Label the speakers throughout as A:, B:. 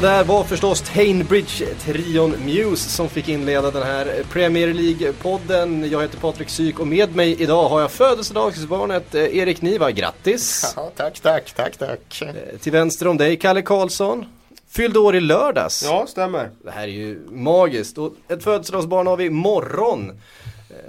A: Det där var förstås Tainbridge-trion Muse som fick inleda den här Premier League-podden. Jag heter Patrik Syk och med mig idag har jag födelsedagsbarnet eh, Erik Niva. Grattis!
B: Ja, tack, tack, tack, tack.
A: Eh, Till vänster om dig Kalle Karlsson. Fyllde år i lördags.
C: Ja, stämmer.
A: Det här är ju magiskt. Och ett födelsedagsbarn har vi imorgon.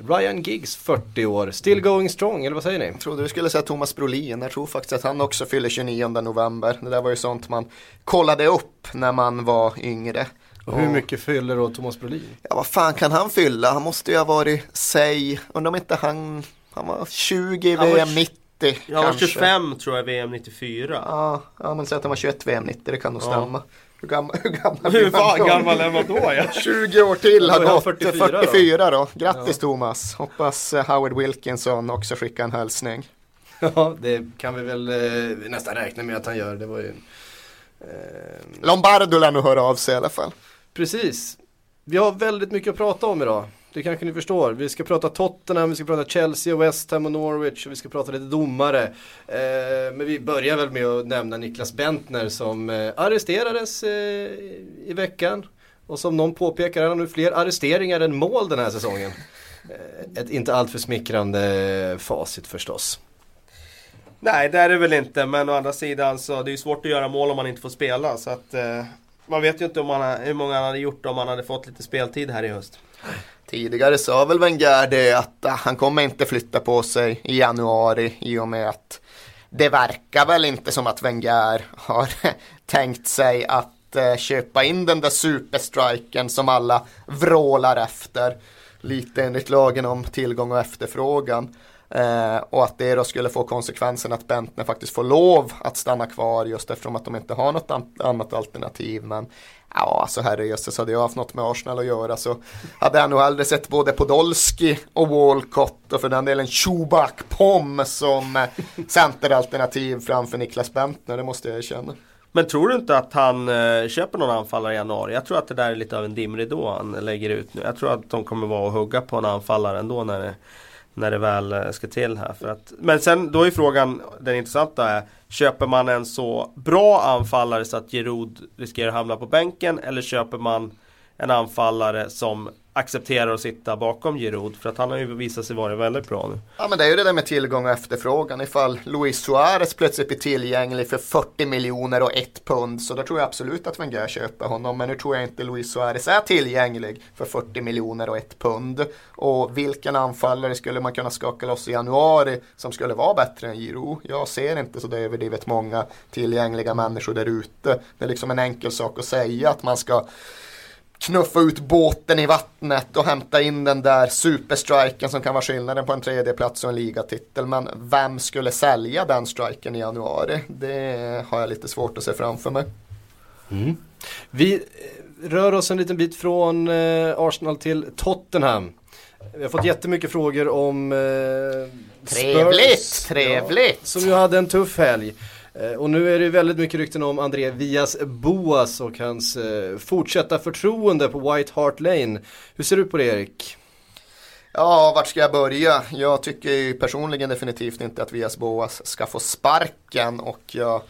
A: Ryan Giggs 40 år, still going strong, eller vad säger ni?
B: Jag trodde du skulle säga Thomas Brolin. Jag tror faktiskt att han också fyller 29 november. Det där var ju sånt man kollade upp när man var yngre.
A: Och hur mycket fyller då Thomas Brolin?
B: Ja, vad fan kan han fylla? Han måste ju ha varit, säg, undrar om inte han, han var 20 i VM
C: tj-
B: 90
C: Jag var
B: kanske.
C: 25 tror jag VM 94.
B: Ja, ja men säg att han var 21 VM 90, det kan nog
C: Ja.
B: stämma. Hur gammal, hur gammal
C: Hur fan
B: då?
C: gammal är man då? Ja?
B: 20 år till
A: Då
B: har gått,
A: 44 då.
B: 44, då. Grattis Thomas, hoppas eh, Howard Wilkinson också skickar en hälsning.
A: Ja, det kan vi väl eh, nästan räkna med att han gör. Det var ju... Eh,
B: Lombardo lär nog höra av sig i alla fall.
A: precis. Vi har väldigt mycket att prata om idag. Det kanske ni förstår. Vi ska prata Tottenham, vi ska prata Chelsea, och West Ham och Norwich och vi ska prata lite domare. Eh, men vi börjar väl med att nämna Niklas Bentner som eh, arresterades eh, i veckan. Och som någon påpekar, han har nu fler arresteringar än mål den här säsongen. Eh, ett inte alltför smickrande facit förstås.
C: Nej, det är det väl inte. Men å andra sidan så det är ju svårt att göra mål om man inte får spela. Så att eh, man vet ju inte om man, hur många han hade gjort om han hade fått lite speltid här i höst.
B: Tidigare sa väl Wenger det att ah, han kommer inte flytta på sig i januari i och med att det verkar väl inte som att Wenger har tänkt sig att eh, köpa in den där superstriken som alla vrålar efter. Lite enligt lagen om tillgång och efterfrågan. Eh, och att det då skulle få konsekvensen att Bentner faktiskt får lov att stanna kvar just eftersom att de inte har något an- annat alternativ. Men ja, alltså herrejösses hade jag haft något med Arsenal att göra så hade jag nog hellre sett både Podolski och Walcott och för den delen Chubak Pom som centeralternativ framför Niklas Bentner, det måste jag erkänna.
C: Men tror du inte att han eh, köper någon anfallare i januari? Jag tror att det där är lite av en dimridå han lägger ut nu. Jag tror att de kommer vara och hugga på en anfallare ändå när det, när det väl eh, ska till här. För att, men sen då är frågan, den intressanta är Köper man en så bra anfallare så att Giroud riskerar att hamna på bänken? Eller köper man en anfallare som accepterar att sitta bakom Giroud? För att han har ju visat sig vara väldigt bra nu.
B: Ja men det är ju det där med tillgång och efterfrågan. Ifall Luis Suarez plötsligt blir tillgänglig för 40 miljoner och ett pund så då tror jag absolut att Wenger köper honom. Men nu tror jag inte Luis Suarez är tillgänglig för 40 miljoner och ett pund. Och vilken anfallare skulle man kunna skaka loss i januari som skulle vara bättre än Giroud? Jag ser inte så det överdrivet många tillgängliga människor där ute. Det är liksom en enkel sak att säga att man ska knuffa ut båten i vattnet och hämta in den där superstriken som kan vara skillnaden på en tredjeplats och en ligatitel. Men vem skulle sälja den striken i januari? Det har jag lite svårt att se framför mig.
A: Vi eh, rör oss en liten bit från eh, Arsenal till Tottenham. Vi har fått jättemycket frågor om eh,
B: Trevligt,
A: Spurs,
B: trevligt.
A: Ja, som ju hade en tuff helg. Eh, och nu är det väldigt mycket rykten om André Vias Boas och hans eh, fortsatta förtroende på White Hart Lane. Hur ser du på det Erik?
B: Ja, vart ska jag börja? Jag tycker ju personligen definitivt inte att Vias Boas ska få sparken och jag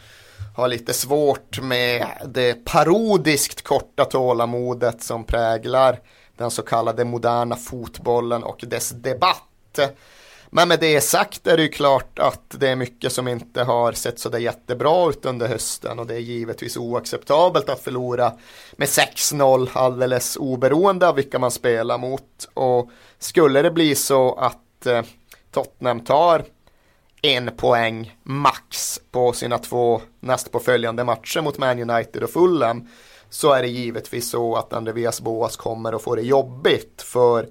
B: har lite svårt med det parodiskt korta tålamodet som präglar den så kallade moderna fotbollen och dess debatt. Men med det sagt är det ju klart att det är mycket som inte har sett så där jättebra ut under hösten och det är givetvis oacceptabelt att förlora med 6-0 alldeles oberoende av vilka man spelar mot. Och skulle det bli så att eh, Tottenham tar en poäng max på sina två nästpåföljande matcher mot Man United och Fulham så är det givetvis så att Andreas Boas kommer att få det jobbigt för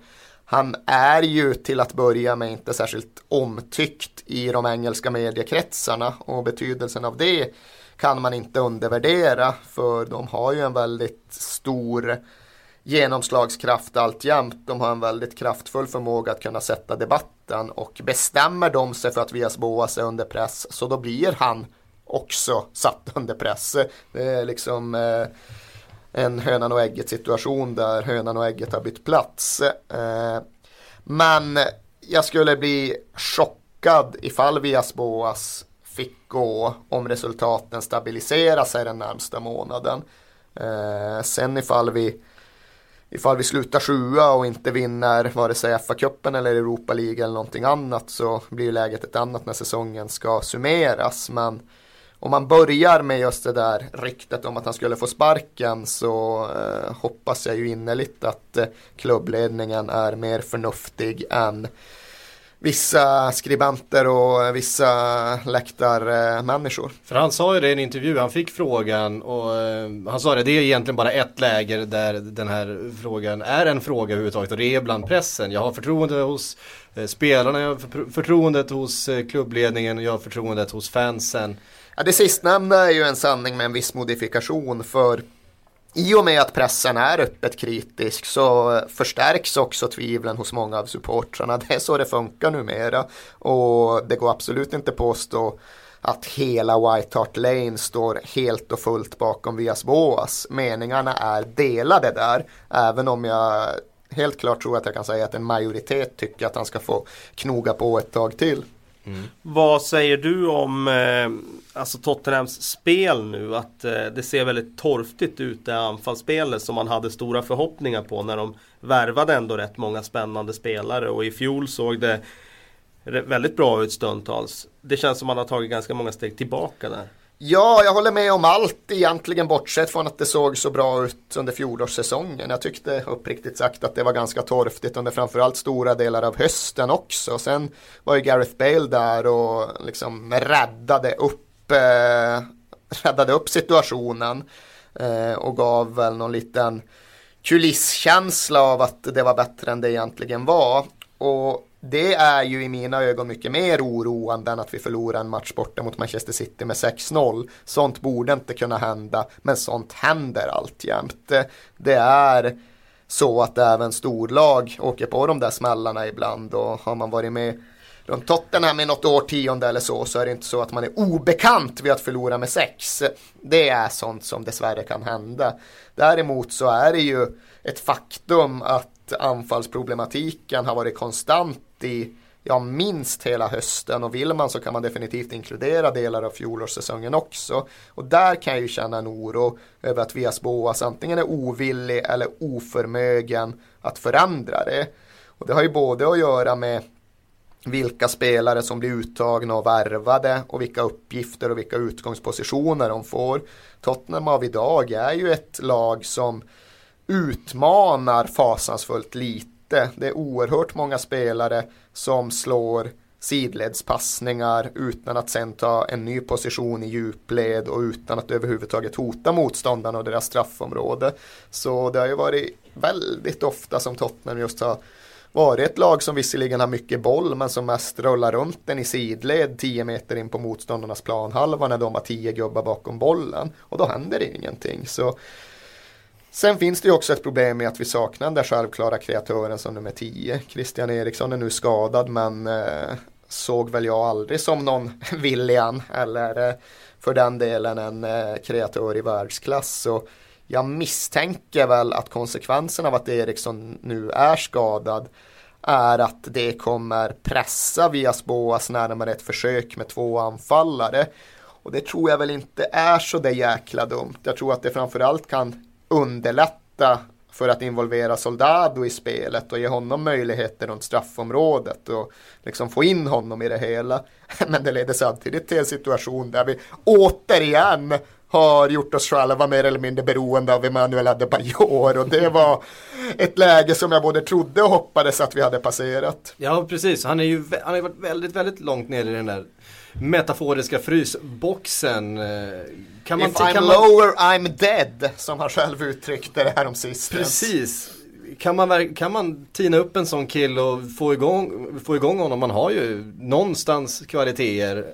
B: han är ju till att börja med inte särskilt omtyckt i de engelska mediekretsarna och betydelsen av det kan man inte undervärdera för de har ju en väldigt stor genomslagskraft alltjämt. De har en väldigt kraftfull förmåga att kunna sätta debatten och bestämmer de sig för att Vias Boas är under press så då blir han också satt under press. Det är liksom eh, en hönan och ägget situation där hönan och ägget har bytt plats. Eh, men jag skulle bli chockad ifall Vias Boas fick gå om resultaten stabiliserar sig den närmsta månaden. Eh, sen ifall vi ifall vi slutar sjua och inte vinner vare sig FA-cupen eller Europa League eller någonting annat så blir läget ett annat när säsongen ska summeras. Men om man börjar med just det där ryktet om att han skulle få sparken så eh, hoppas jag ju innerligt att eh, klubbledningen är mer förnuftig än vissa skribenter och vissa läktarmänniskor.
A: För han sa ju det i en intervju, han fick frågan och eh, han sa det, det är egentligen bara ett läger där den här frågan är en fråga överhuvudtaget och det är bland pressen. Jag har förtroende hos eh, spelarna, jag har förtroendet hos eh, klubbledningen och jag har förtroendet hos fansen.
B: Ja, det sistnämnda är ju en sanning med en viss modifikation för i och med att pressen är öppet kritisk så förstärks också tvivlen hos många av supportrarna. Det är så det funkar numera. Och det går absolut inte påstå att hela White Hart Lane står helt och fullt bakom Vias Boas. Meningarna är delade där. Även om jag helt klart tror att jag kan säga att en majoritet tycker att han ska få knoga på ett tag till.
C: Mm. Vad säger du om eh, alltså Tottenhams spel nu? Att eh, det ser väldigt torftigt ut det anfallsspelet som man hade stora förhoppningar på när de värvade ändå rätt många spännande spelare och i fjol såg det väldigt bra ut stundtals. Det känns som man har tagit ganska många steg tillbaka där.
B: Ja, jag håller med om allt egentligen bortsett från att det såg så bra ut under fjolårssäsongen. Jag tyckte uppriktigt sagt att det var ganska torftigt under framförallt stora delar av hösten också. Sen var ju Gareth Bale där och liksom räddade upp, eh, räddade upp situationen eh, och gav väl någon liten kulisskänsla av att det var bättre än det egentligen var. Och det är ju i mina ögon mycket mer oroande än att vi förlorar en match borta mot Manchester City med 6-0. Sånt borde inte kunna hända, men sånt händer alltjämt. Det är så att även storlag åker på de där smällarna ibland och har man varit med runt Tottenham i något årtionde eller så så är det inte så att man är obekant vid att förlora med sex. Det är sånt som dessvärre kan hända. Däremot så är det ju ett faktum att anfallsproblematiken har varit konstant i ja, minst hela hösten och vill man så kan man definitivt inkludera delar av fjolårssäsongen också. Och där kan jag ju känna en oro över att Vias Boas antingen är ovillig eller oförmögen att förändra det. Och det har ju både att göra med vilka spelare som blir uttagna och värvade och vilka uppgifter och vilka utgångspositioner de får. Tottenham av idag är ju ett lag som utmanar fasansfullt lite. Det är oerhört många spelare som slår sidledspassningar utan att sen ta en ny position i djupled och utan att överhuvudtaget hota motståndarna och deras straffområde. Så det har ju varit väldigt ofta som Tottenham just har varit ett lag som visserligen har mycket boll men som mest rullar runt den i sidled 10 meter in på motståndarnas planhalva när de har 10 gubbar bakom bollen och då händer det ingenting. Så Sen finns det ju också ett problem med att vi saknar den där självklara kreatören som nummer 10. Christian Eriksson är nu skadad men eh, såg väl jag aldrig som någon William eller eh, för den delen en eh, kreatör i världsklass. Så jag misstänker väl att konsekvensen av att Eriksson nu är skadad är att det kommer pressa Vias Boas närmare ett försök med två anfallare. Och det tror jag väl inte är så det jäkla dumt. Jag tror att det framförallt kan underlätta för att involvera Soldado i spelet och ge honom möjligheter runt straffområdet och liksom få in honom i det hela. Men det leder samtidigt till en situation där vi återigen har gjort oss själva mer eller mindre beroende av Emanuel Adebayor och det var ett läge som jag både trodde och hoppades att vi hade passerat.
A: Ja precis, han, är ju, han har varit väldigt, väldigt långt ner i den där metaforiska frysboxen.
B: Kan man, If I'm kan lower I'm dead, som han själv uttryckte det här om sist.
A: Precis. Kan man, kan man tina upp en sån kille och få igång, få igång honom? Man har ju någonstans kvaliteter.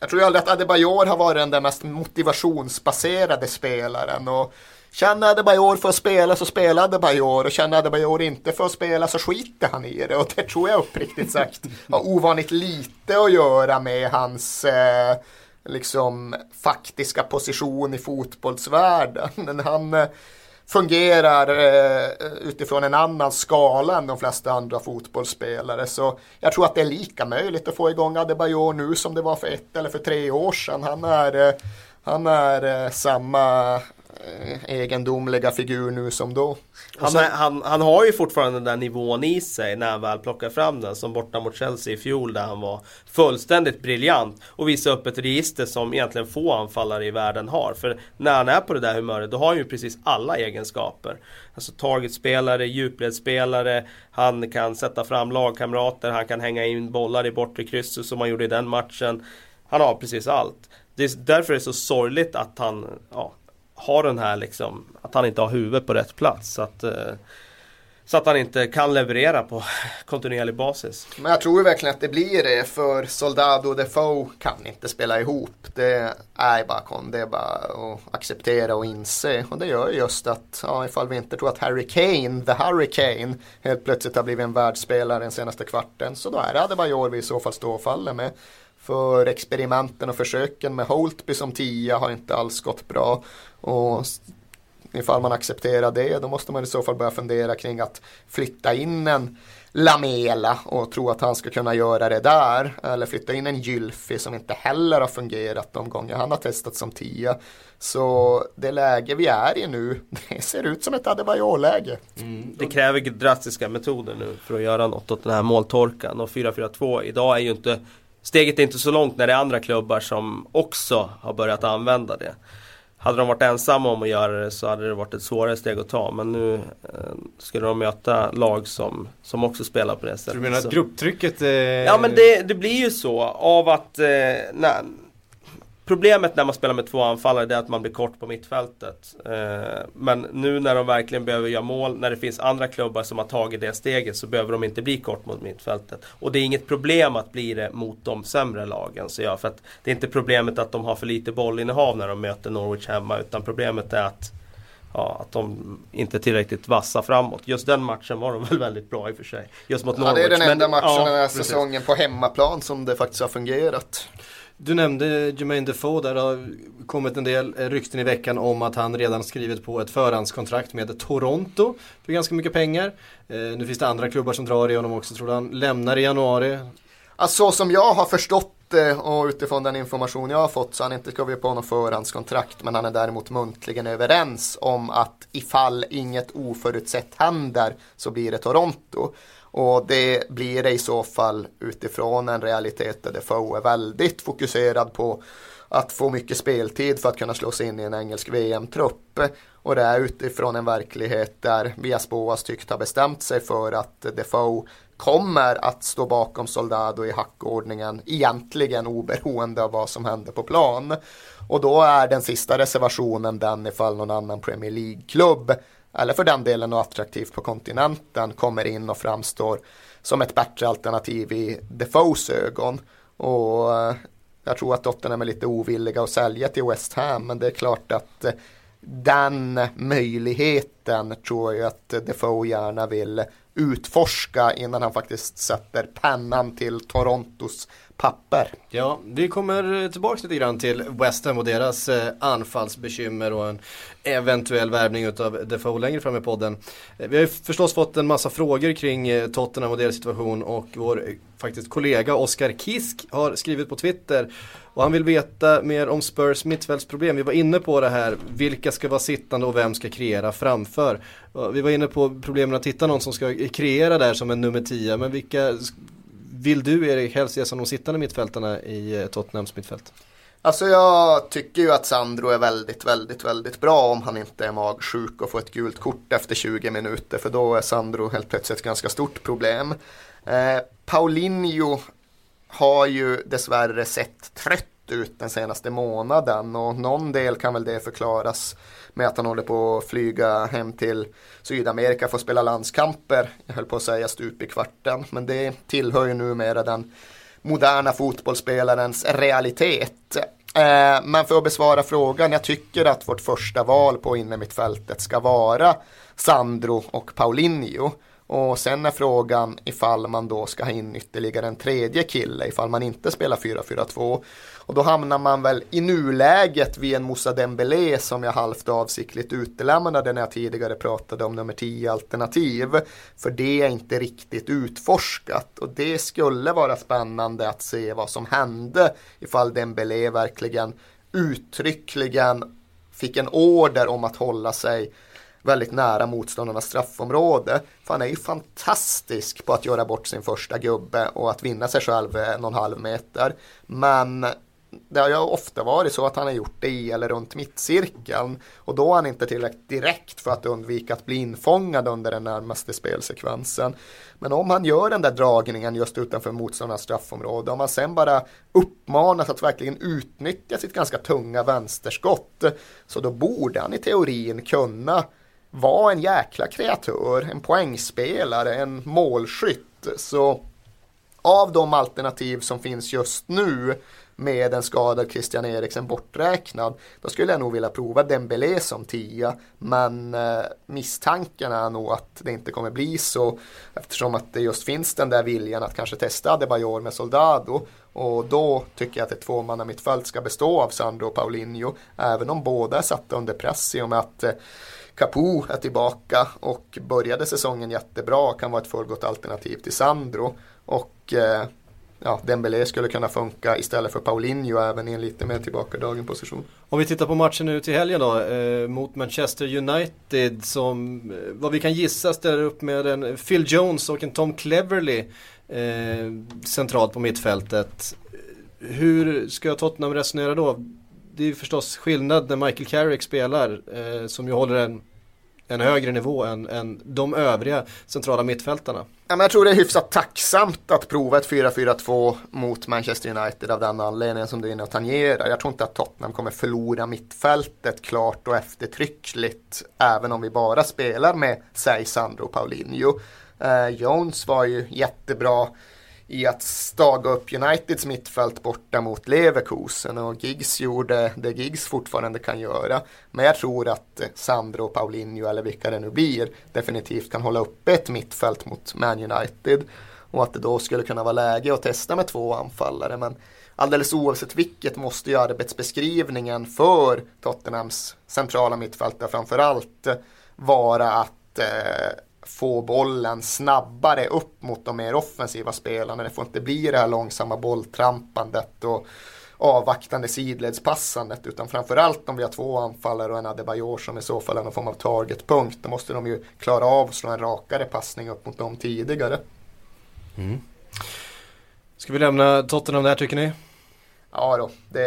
B: Jag tror ju aldrig att Adebayor har varit den där mest motivationsbaserade spelaren. Och Känner Adebayor för att spela så spelar Adebayor och känner Adebayor inte för att spela så skiter han i det och det tror jag uppriktigt sagt har ovanligt lite att göra med hans eh, liksom faktiska position i fotbollsvärlden. Men han eh, fungerar eh, utifrån en annan skala än de flesta andra fotbollsspelare. Så jag tror att det är lika möjligt att få igång Adebayor nu som det var för ett eller för tre år sedan. Han är, eh, han är eh, samma egendomliga figur nu som då.
C: Han,
B: sen,
C: han, han, har ju fortfarande den där nivån i sig när han väl plockar fram den. Som borta mot Chelsea i fjol där han var fullständigt briljant. Och visar upp ett register som egentligen få anfallare i världen har. För när han är på det där humöret då har han ju precis alla egenskaper. Alltså targetspelare, djupledsspelare, han kan sätta fram lagkamrater, han kan hänga in bollar i bortre krysset som han gjorde i den matchen. Han har precis allt. Det är därför det är så sorgligt att han ja, har den här liksom, att han inte har huvudet på rätt plats. Så att, eh, så att han inte kan leverera på kontinuerlig basis.
B: Men jag tror verkligen att det blir det för Soldado och Defoe kan inte spela ihop. Det är bara, det är bara att acceptera och inse. Och det gör just att ja, ifall vi inte tror att Harry Kane, the Hurricane, helt plötsligt har blivit en världsspelare den senaste kvarten. Så då är det Adebayor vi i så fall står och faller med. För experimenten och försöken med Holtby som tia har inte alls gått bra. Och ifall man accepterar det då måste man i så fall börja fundera kring att flytta in en Lamela och tro att han ska kunna göra det där. Eller flytta in en Gylfi som inte heller har fungerat de gånger han har testat som tia. Så det läge vi är i nu, det ser ut som ett Adebayor-läge.
C: Mm. Det kräver drastiska metoder nu för att göra något åt den här måltorkan. Och 4-4-2 idag är ju inte Steget är inte så långt när det är andra klubbar som också har börjat använda det. Hade de varit ensamma om att göra det så hade det varit ett svårare steg att ta. Men nu eh, skulle de möta lag som, som också spelar på det sättet.
A: Du menar
C: att
A: grupptrycket? Eh...
C: Ja men det, det blir ju så av att eh, nej, Problemet när man spelar med två anfallare är att man blir kort på mittfältet. Eh, men nu när de verkligen behöver göra mål, när det finns andra klubbar som har tagit det steget så behöver de inte bli kort mot mittfältet. Och det är inget problem att bli det mot de sämre lagen. Så jag, för det är inte problemet att de har för lite bollinnehav när de möter Norwich hemma utan problemet är att ja, att de inte är tillräckligt vassa framåt. Just den matchen var de väl väldigt bra i och för sig. Just mot Norwich.
B: Ja, det är den enda
C: Men,
B: matchen
C: ja,
B: den här
C: precis.
B: säsongen på hemmaplan som det faktiskt har fungerat.
A: Du nämnde Jermaine Defoe, där det har kommit en del rykten i veckan om att han redan skrivit på ett förhandskontrakt med Toronto för ganska mycket pengar. Eh, nu finns det andra klubbar som drar i honom också, tror du han lämnar i januari?
B: Alltså som jag har förstått det och utifrån den information jag har fått så har han inte skrivit på något förhandskontrakt men han är däremot muntligen överens om att ifall inget oförutsett händer så blir det Toronto. Och det blir det i så fall utifrån en realitet där Defoe är väldigt fokuserad på att få mycket speltid för att kunna slå sig in i en engelsk VM-trupp. Och det är utifrån en verklighet där Vias Boas tyckt har bestämt sig för att Defoe kommer att stå bakom Soldado i hackordningen egentligen oberoende av vad som händer på plan. Och då är den sista reservationen den ifall någon annan Premier League-klubb eller för den delen något attraktivt på kontinenten kommer in och framstår som ett bättre alternativ i Defoes ögon. Och eh, jag tror att Tottenham är lite ovilliga att sälja till West Ham men det är klart att eh, den möjligheten tror jag att Defoe gärna vill utforska innan han faktiskt sätter pennan till Torontos papper.
A: Ja, vi kommer tillbaka lite grann till West Ham och deras eh, anfallsbekymmer och en eventuell värvning utav Defoe längre fram i podden. Eh, vi har ju förstås fått en massa frågor kring eh, Tottenham och deras situation och vår faktiskt kollega Oskar Kisk har skrivit på Twitter och han vill veta mer om Spurs mittfältsproblem. Vi var inne på det här, vilka ska vara sittande och vem ska kreera framför. Vi var inne på problemen att hitta någon som ska kreera där som en nummer 10, men vilka vill du Erik helst se som de sittande mittfältarna i eh, Tottenhams mittfält?
B: Alltså jag tycker ju att Sandro är väldigt, väldigt, väldigt bra om han inte är magsjuk och får ett gult kort efter 20 minuter för då är Sandro helt plötsligt ett ganska stort problem. Eh, Paulinho har ju dessvärre sett trött ut den senaste månaden och någon del kan väl det förklaras med att han håller på att flyga hem till Sydamerika för att spela landskamper. Jag höll på att säga stup i kvarten men det tillhör ju numera den moderna fotbollsspelarens realitet. Eh, men för att besvara frågan, jag tycker att vårt första val på innermittfältet ska vara Sandro och Paulinho. Och sen är frågan ifall man då ska ha in ytterligare en tredje kille ifall man inte spelar 4-4-2. Och då hamnar man väl i nuläget vid en Moussa Dembélé som jag halvt avsiktligt utelämnade när jag tidigare pratade om nummer 10 alternativ. För det är inte riktigt utforskat och det skulle vara spännande att se vad som hände ifall Dembélé verkligen uttryckligen fick en order om att hålla sig väldigt nära motståndarnas straffområde. För han är ju fantastisk på att göra bort sin första gubbe och att vinna sig själv en och en halv meter. Men det har ju ofta varit så att han har gjort det i eller runt mittcirkeln och då är han inte tillräckligt direkt för att undvika att bli infångad under den närmaste spelsekvensen. Men om han gör den där dragningen just utanför motståndarnas straffområde, om han sen bara uppmanas att verkligen utnyttja sitt ganska tunga vänsterskott, så då borde han i teorin kunna vara en jäkla kreatör, en poängspelare, en målskytt. Så av de alternativ som finns just nu med en skadad Christian Eriksen borträknad. Då skulle jag nog vilja prova Dembélé som tia. Men eh, misstanken är nog att det inte kommer bli så. Eftersom att det just finns den där viljan att kanske testa Adebayor med Soldado. Och då tycker jag att ett tvåmanna mittfält ska bestå av Sandro och Paulinho. Även om båda är satta under press i och med att eh, Capo är tillbaka och började säsongen jättebra, kan vara ett fullgott alternativ till Sandro. Och eh, ja, Dembélé skulle kunna funka istället för Paulinho även i en lite mer tillbakadragen position.
A: Om vi tittar på matchen nu till helgen då eh, mot Manchester United som eh, vad vi kan gissa ställer upp med en Phil Jones och en Tom Cleverley eh, centralt på mittfältet. Hur ska Tottenham resonera då? Det är ju förstås skillnad när Michael Carrick spelar eh, som ju håller en en högre nivå än, än de övriga centrala mittfältarna.
B: Ja, men jag tror det är hyfsat tacksamt att prova ett 4-4-2 mot Manchester United av den anledningen som du är inne och tangerar. Jag tror inte att Tottenham kommer förlora mittfältet klart och eftertryckligt även om vi bara spelar med, säg Sandro och Paulinho. Eh, Jones var ju jättebra i att staga upp Uniteds mittfält borta mot Leverkusen och Giggs gjorde det Giggs fortfarande kan göra. Men jag tror att Sandro och Paulinho eller vilka det nu blir definitivt kan hålla uppe ett mittfält mot Man United och att det då skulle kunna vara läge att testa med två anfallare. Men alldeles oavsett vilket måste ju arbetsbeskrivningen för Tottenhams centrala mittfältare framförallt vara att eh, få bollen snabbare upp mot de mer offensiva spelarna. Det får inte bli det här långsamma bolltrampandet och avvaktande sidledspassandet utan framförallt om vi har två anfallare och en Adebayor som i så fall är någon form av targetpunkt då måste de ju klara av att slå en rakare passning upp mot dem tidigare. Mm.
A: Ska vi lämna Tottenham där tycker ni?
B: Ja då, det,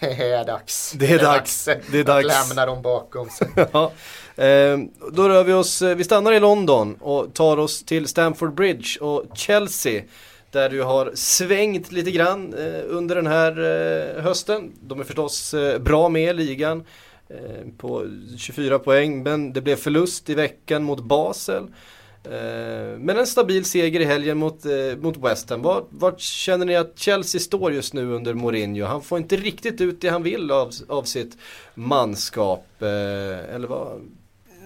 B: det är dags.
A: Det är, dags.
B: Det är dags. Att lämna dem bakom sig.
A: ja. Eh, då rör vi oss, eh, vi stannar i London och tar oss till Stamford Bridge och Chelsea. Där du har svängt lite grann eh, under den här eh, hösten. De är förstås bra med i ligan på 24 poäng men det blev förlust i veckan mot Basel. Eh, men en stabil seger i helgen mot, eh, mot West Ham. Vart, vart känner ni att Chelsea står just nu under Mourinho? Han får inte riktigt ut det han vill av, av sitt manskap. Eh, eller vad?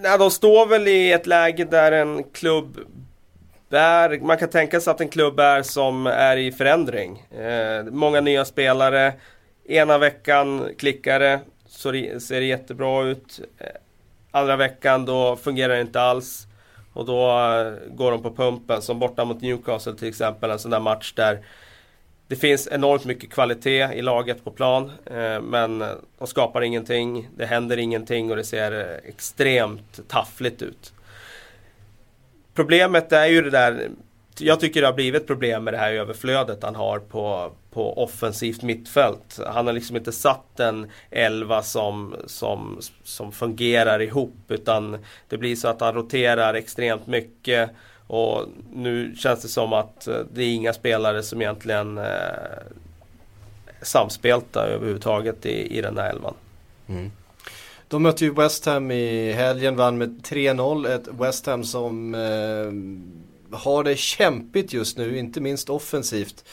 C: Nej, de står väl i ett läge där en klubb bär. man kan tänka sig att en klubb är som är i förändring. Eh, många nya spelare. Ena veckan klickar det, så ser det jättebra ut. Andra veckan då fungerar det inte alls. Och då eh, går de på pumpen, som borta mot Newcastle till exempel, en sån där match där det finns enormt mycket kvalitet i laget på plan, eh, men de skapar ingenting, det händer ingenting och det ser eh, extremt taffligt ut. Problemet är ju det där jag tycker det har blivit problem med det här överflödet han har på, på offensivt mittfält. Han har liksom inte satt en elva som, som, som fungerar ihop utan det blir så att han roterar extremt mycket och nu känns det som att eh, det är inga spelare som egentligen eh, samspelta överhuvudtaget i, i den här elvan. Mm.
A: De mötte ju West Ham i helgen, vann med 3-0. Ett West Ham som eh, har det kämpigt just nu, inte minst offensivt.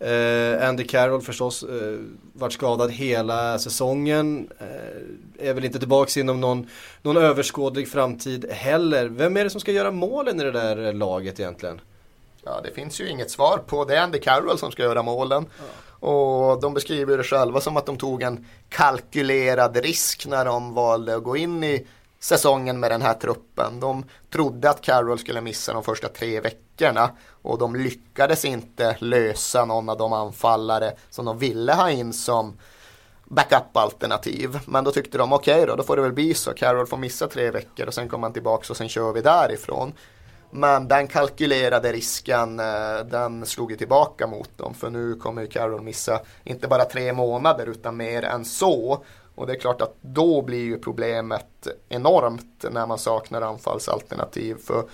A: Eh, Andy Carroll förstås eh, varit skadad hela säsongen. Eh, är väl inte tillbaks inom någon, någon överskådlig framtid heller. Vem är det som ska göra målen i det där laget egentligen?
B: Ja, det finns ju inget svar på. Det är Andy Carroll som ska göra målen. Ja. Och de beskriver det själva som att de tog en kalkylerad risk när de valde att gå in i säsongen med den här truppen. De trodde att Carroll skulle missa de första tre veckorna och de lyckades inte lösa någon av de anfallare som de ville ha in som backup-alternativ. Men då tyckte de okej okay då, då får det väl bli så. Carroll får missa tre veckor och sen kommer han tillbaka och sen kör vi därifrån. Men den kalkylerade risken, eh, den slog ju tillbaka mot dem. För nu kommer Carroll missa inte bara tre månader utan mer än så. Och det är klart att då blir ju problemet enormt när man saknar anfallsalternativ. För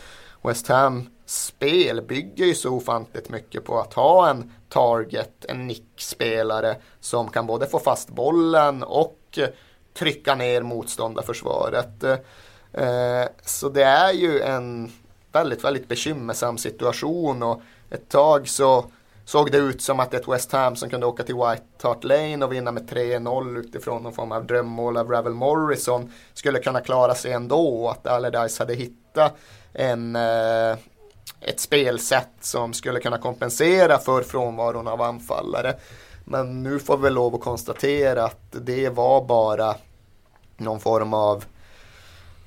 B: West Ham spel bygger ju så ofantligt mycket på att ha en target, en nickspelare som kan både få fast bollen och trycka ner motståndarförsvaret. Eh, så det är ju en väldigt, väldigt bekymmersam situation och ett tag så såg det ut som att ett West Ham som kunde åka till White Hart Lane och vinna med 3-0 utifrån någon form av drömmål av Ravel Morrison skulle kunna klara sig ändå och att Allardyce hade hittat en, eh, ett spelsätt som skulle kunna kompensera för frånvaron av anfallare. Men nu får vi lov att konstatera att det var bara någon form av,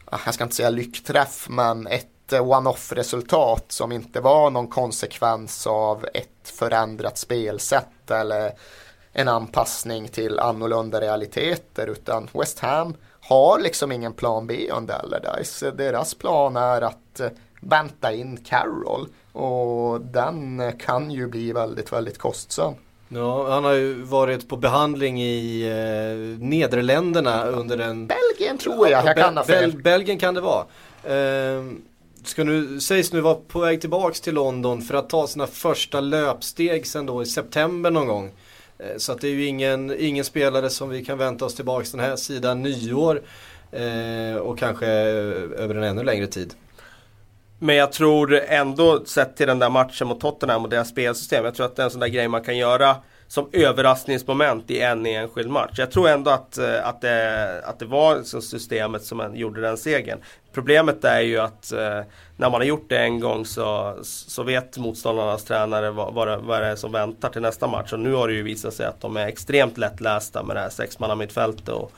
B: ah, jag ska inte säga lyckträff, men ett one-off resultat som inte var någon konsekvens av ett förändrat spelsätt eller en anpassning till annorlunda realiteter utan West Ham har liksom ingen plan B under Allardyce. Deras plan är att vänta in Carroll och den kan ju bli väldigt, väldigt kostsam.
A: Ja, han har ju varit på behandling i eh, Nederländerna under en...
B: Belgien tror jag, jag kan ha fel.
A: Bel Belgien kan det vara. Eh, ska nu, sägs nu vara på väg tillbaks till London för att ta sina första löpsteg sen då i september någon gång. Eh, så att det är ju ingen, ingen spelare som vi kan vänta oss tillbaks den här sidan nyår. Eh, och kanske eh, över en ännu längre tid.
C: Men jag tror ändå sett till den där matchen mot Tottenham och deras spelsystem. Jag tror att det är en sån där grej man kan göra som överraskningsmoment i en enskild match. Jag tror ändå att, eh, att, det, att det var systemet som gjorde den segern. Problemet är ju att eh, när man har gjort det en gång så, så vet motståndarnas tränare vad, vad, det, vad det är som väntar till nästa match. Och nu har det ju visat sig att de är extremt lättlästa med det här sexmannamittfältet och,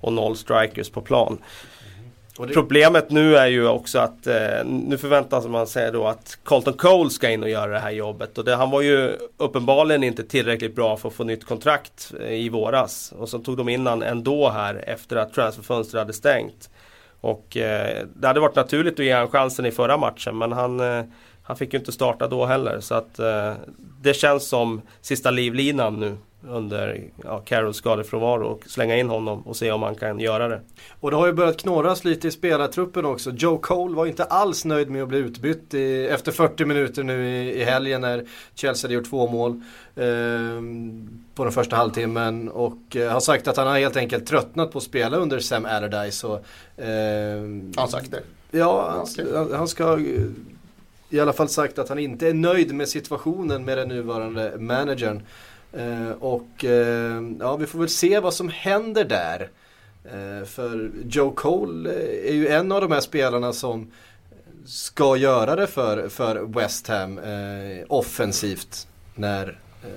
C: och noll strikers på plan. Det... Problemet nu är ju också att eh, nu förväntas man sig då att Colton Cole ska in och göra det här jobbet. Och det, han var ju uppenbarligen inte tillräckligt bra för att få nytt kontrakt eh, i våras. Och så tog de in han ändå här efter att transferfönstret hade stängt. Och eh, det hade varit naturligt att ge honom chansen i förra matchen men han, eh, han fick ju inte starta då heller. Så att eh, det känns som sista livlinan nu under ja, Carrolls skadefrånvaro och slänga in honom och se om han kan göra det.
A: Och det har ju börjat knorras lite i spelartruppen också. Joe Cole var inte alls nöjd med att bli utbytt i, efter 40 minuter nu i, i helgen när Chelsea hade gjort två mål eh, på den första halvtimmen och eh, har sagt att han har helt enkelt tröttnat på att spela under Sam Allardyce. Och,
B: eh, han sagt det?
A: Ja, han, han ska i alla fall sagt att han inte är nöjd med situationen med den nuvarande managern. Eh, och eh, ja, vi får väl se vad som händer där. Eh, för Joe Cole eh, är ju en av de här spelarna som ska göra det för, för West Ham eh, offensivt när eh,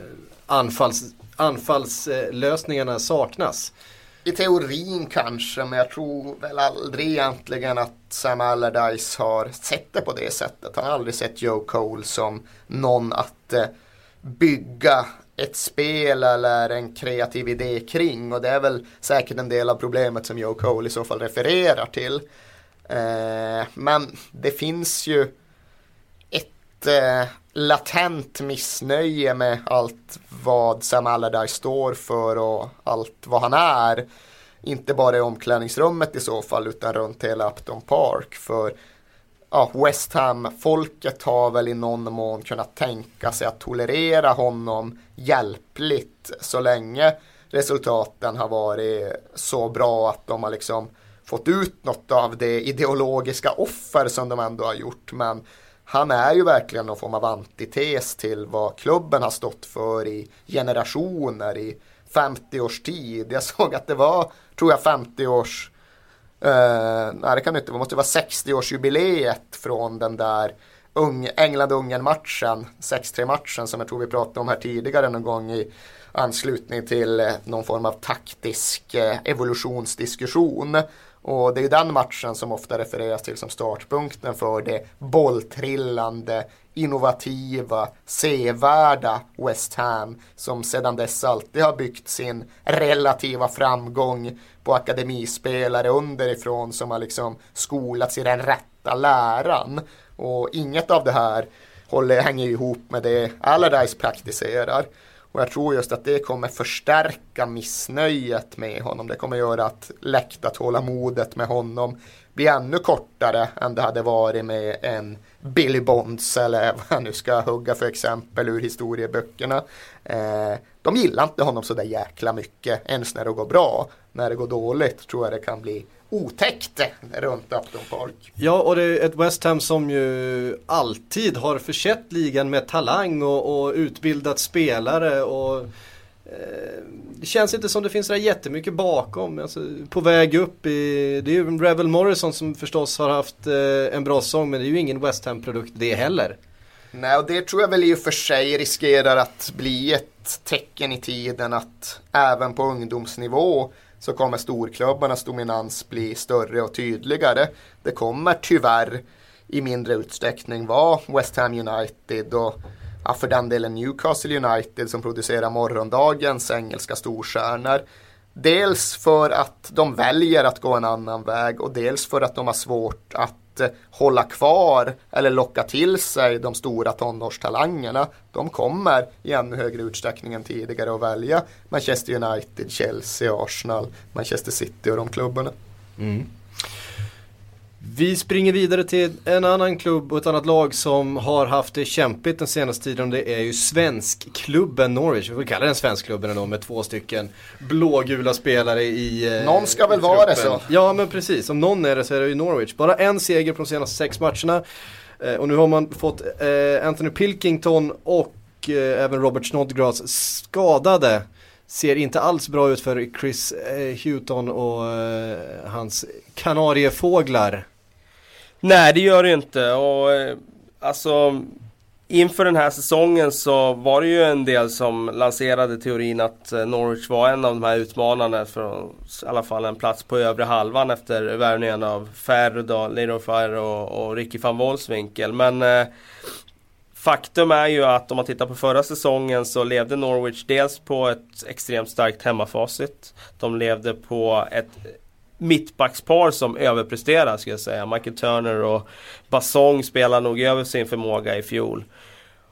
A: anfalls, anfallslösningarna saknas.
B: I teorin kanske, men jag tror väl aldrig egentligen att Sam Allardyce har sett det på det sättet. Han har aldrig sett Joe Cole som någon att eh, bygga ett spel eller en kreativ idé kring och det är väl säkert en del av problemet som Joe Cole i så fall refererar till. Eh, men det finns ju ett eh, latent missnöje med allt vad Sam Allardyce står för och allt vad han är. Inte bara i omklädningsrummet i så fall utan runt hela Upton Park. För ja, West Ham-folket har väl i någon mån kunnat tänka sig att tolerera honom hjälpligt så länge resultaten har varit så bra att de har liksom fått ut något av det ideologiska offer som de ändå har gjort. Men han är ju verkligen någon form av antites till vad klubben har stått för i generationer, i 50 års tid. Jag såg att det var, tror jag, 50 års Uh, nej det kan det inte, det måste vara 60-årsjubileet från den där England-Ungern-matchen, 6-3 matchen som jag tror vi pratade om här tidigare någon gång i anslutning till eh, någon form av taktisk eh, evolutionsdiskussion. Och det är den matchen som ofta refereras till som startpunkten för det bolltrillande, innovativa, sevärda West Ham som sedan dess alltid har byggt sin relativa framgång på akademispelare underifrån som har liksom skolats i den rätta läran. Och inget av det här håller, hänger ihop med det Allardyce praktiserar. Och jag tror just att det kommer förstärka missnöjet med honom. Det kommer göra att läktartålamodet med honom blir ännu kortare än det hade varit med en Billy Bonds eller vad jag nu ska hugga för exempel ur historieböckerna. Eh, de gillar inte honom så där jäkla mycket ens när det går bra. När det går dåligt tror jag det kan bli otäckt runt Upton Park.
A: Ja, och det är ett West Ham som ju alltid har försett ligan med talang och, och utbildat spelare och eh, det känns inte som det finns så jättemycket bakom. Alltså, på väg upp i, det är ju Revel Morrison som förstås har haft eh, en bra sång men det är ju ingen West Ham-produkt det heller.
B: Nej, och det tror jag väl i och för sig riskerar att bli ett tecken i tiden att även på ungdomsnivå så kommer storklubbarnas dominans bli större och tydligare. Det kommer tyvärr i mindre utsträckning vara West Ham United och ja, för den delen Newcastle United som producerar morgondagens engelska storstjärnor. Dels för att de väljer att gå en annan väg och dels för att de har svårt att hålla kvar eller locka till sig de stora tonårstalangerna. De kommer i ännu högre utsträckning än tidigare att välja Manchester United, Chelsea, Arsenal, Manchester City och de klubbarna. Mm.
A: Vi springer vidare till en annan klubb och ett annat lag som har haft det kämpigt den senaste tiden. Det är ju svenskklubben Norwich. Vi får kalla den svenskklubben ändå med två stycken blågula spelare i
B: eh, Någon ska väl vara det så.
A: Ja men precis, om någon är det så är det ju Norwich. Bara en seger på de senaste sex matcherna. Eh, och nu har man fått eh, Anthony Pilkington och även Robert Snodgrass skadade ser inte alls bra ut för Chris eh, Houghton och eh, hans kanariefåglar.
C: Nej det gör det inte och eh, alltså Inför den här säsongen så var det ju en del som lanserade teorin att eh, Norwich var en av de här utmanarna för i alla fall en plats på övre halvan efter värvningen av Ferro, Lidofer och, och Ricky van Wolfswinkel. Men eh, Faktum är ju att om man tittar på förra säsongen så levde Norwich dels på ett extremt starkt hemmafacit. De levde på ett mittbackspar som överpresterar ska jag säga. Michael Turner och Basong spelar nog över sin förmåga i fjol.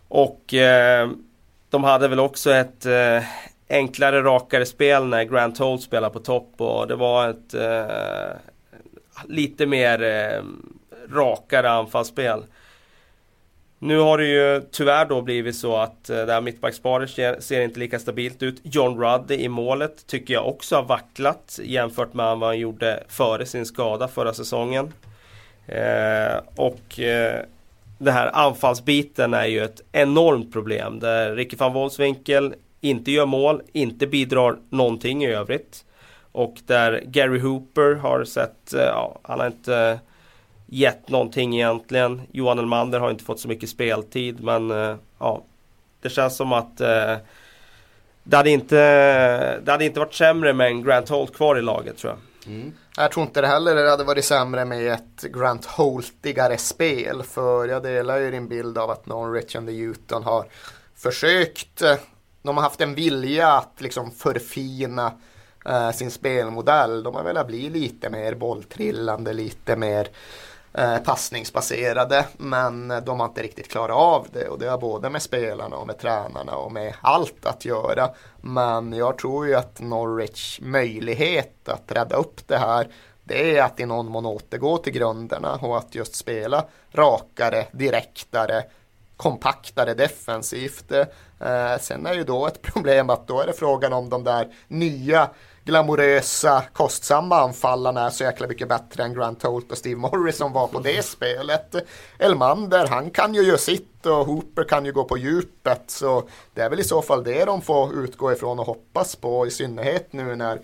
C: Och eh, de hade väl också ett eh, enklare, rakare spel när Grant Holt spelade på topp och det var ett eh, lite mer eh, rakare anfallsspel. Nu har det ju tyvärr då blivit så att eh, det här mittbacksparet ser inte lika stabilt ut. John Ruddy i målet tycker jag också har vacklat jämfört med vad han gjorde före sin skada förra säsongen. Eh, och eh, det här anfallsbiten är ju ett enormt problem där Ricky van Wolfswinkel inte gör mål, inte bidrar någonting i övrigt. Och där Gary Hooper har sett, eh, ja, han har inte gett någonting egentligen. Johan Elmander har inte fått så mycket speltid men eh, ja Det känns som att eh, det, hade inte, det hade inte varit sämre med en Grant Holt kvar i laget tror jag.
B: Mm. Jag tror inte det heller det hade varit sämre med ett Grant Holtigare spel. För jag delar ju din bild av att Norwich and the Newton har försökt. Eh, de har haft en vilja att liksom förfina eh, sin spelmodell. De har velat bli lite mer bolltrillande, lite mer eh, passningsbaserade. Men de har inte riktigt klarat av det och det har både med spelarna och med tränarna och med allt att göra. Men jag tror ju att Norwich möjlighet att rädda upp det här det är att i någon mån återgå till grunderna och att just spela rakare, direktare, kompaktare defensivt. Eh, sen är ju då ett problem att då är det frågan om de där nya glamorösa, kostsamma anfallarna är så jäkla mycket bättre än Grant Holt och Steve Morrison var på det spelet. Elmander, han kan ju göra sitt och Hooper kan ju gå på djupet. Så det är väl i så fall det de får utgå ifrån och hoppas på i synnerhet nu när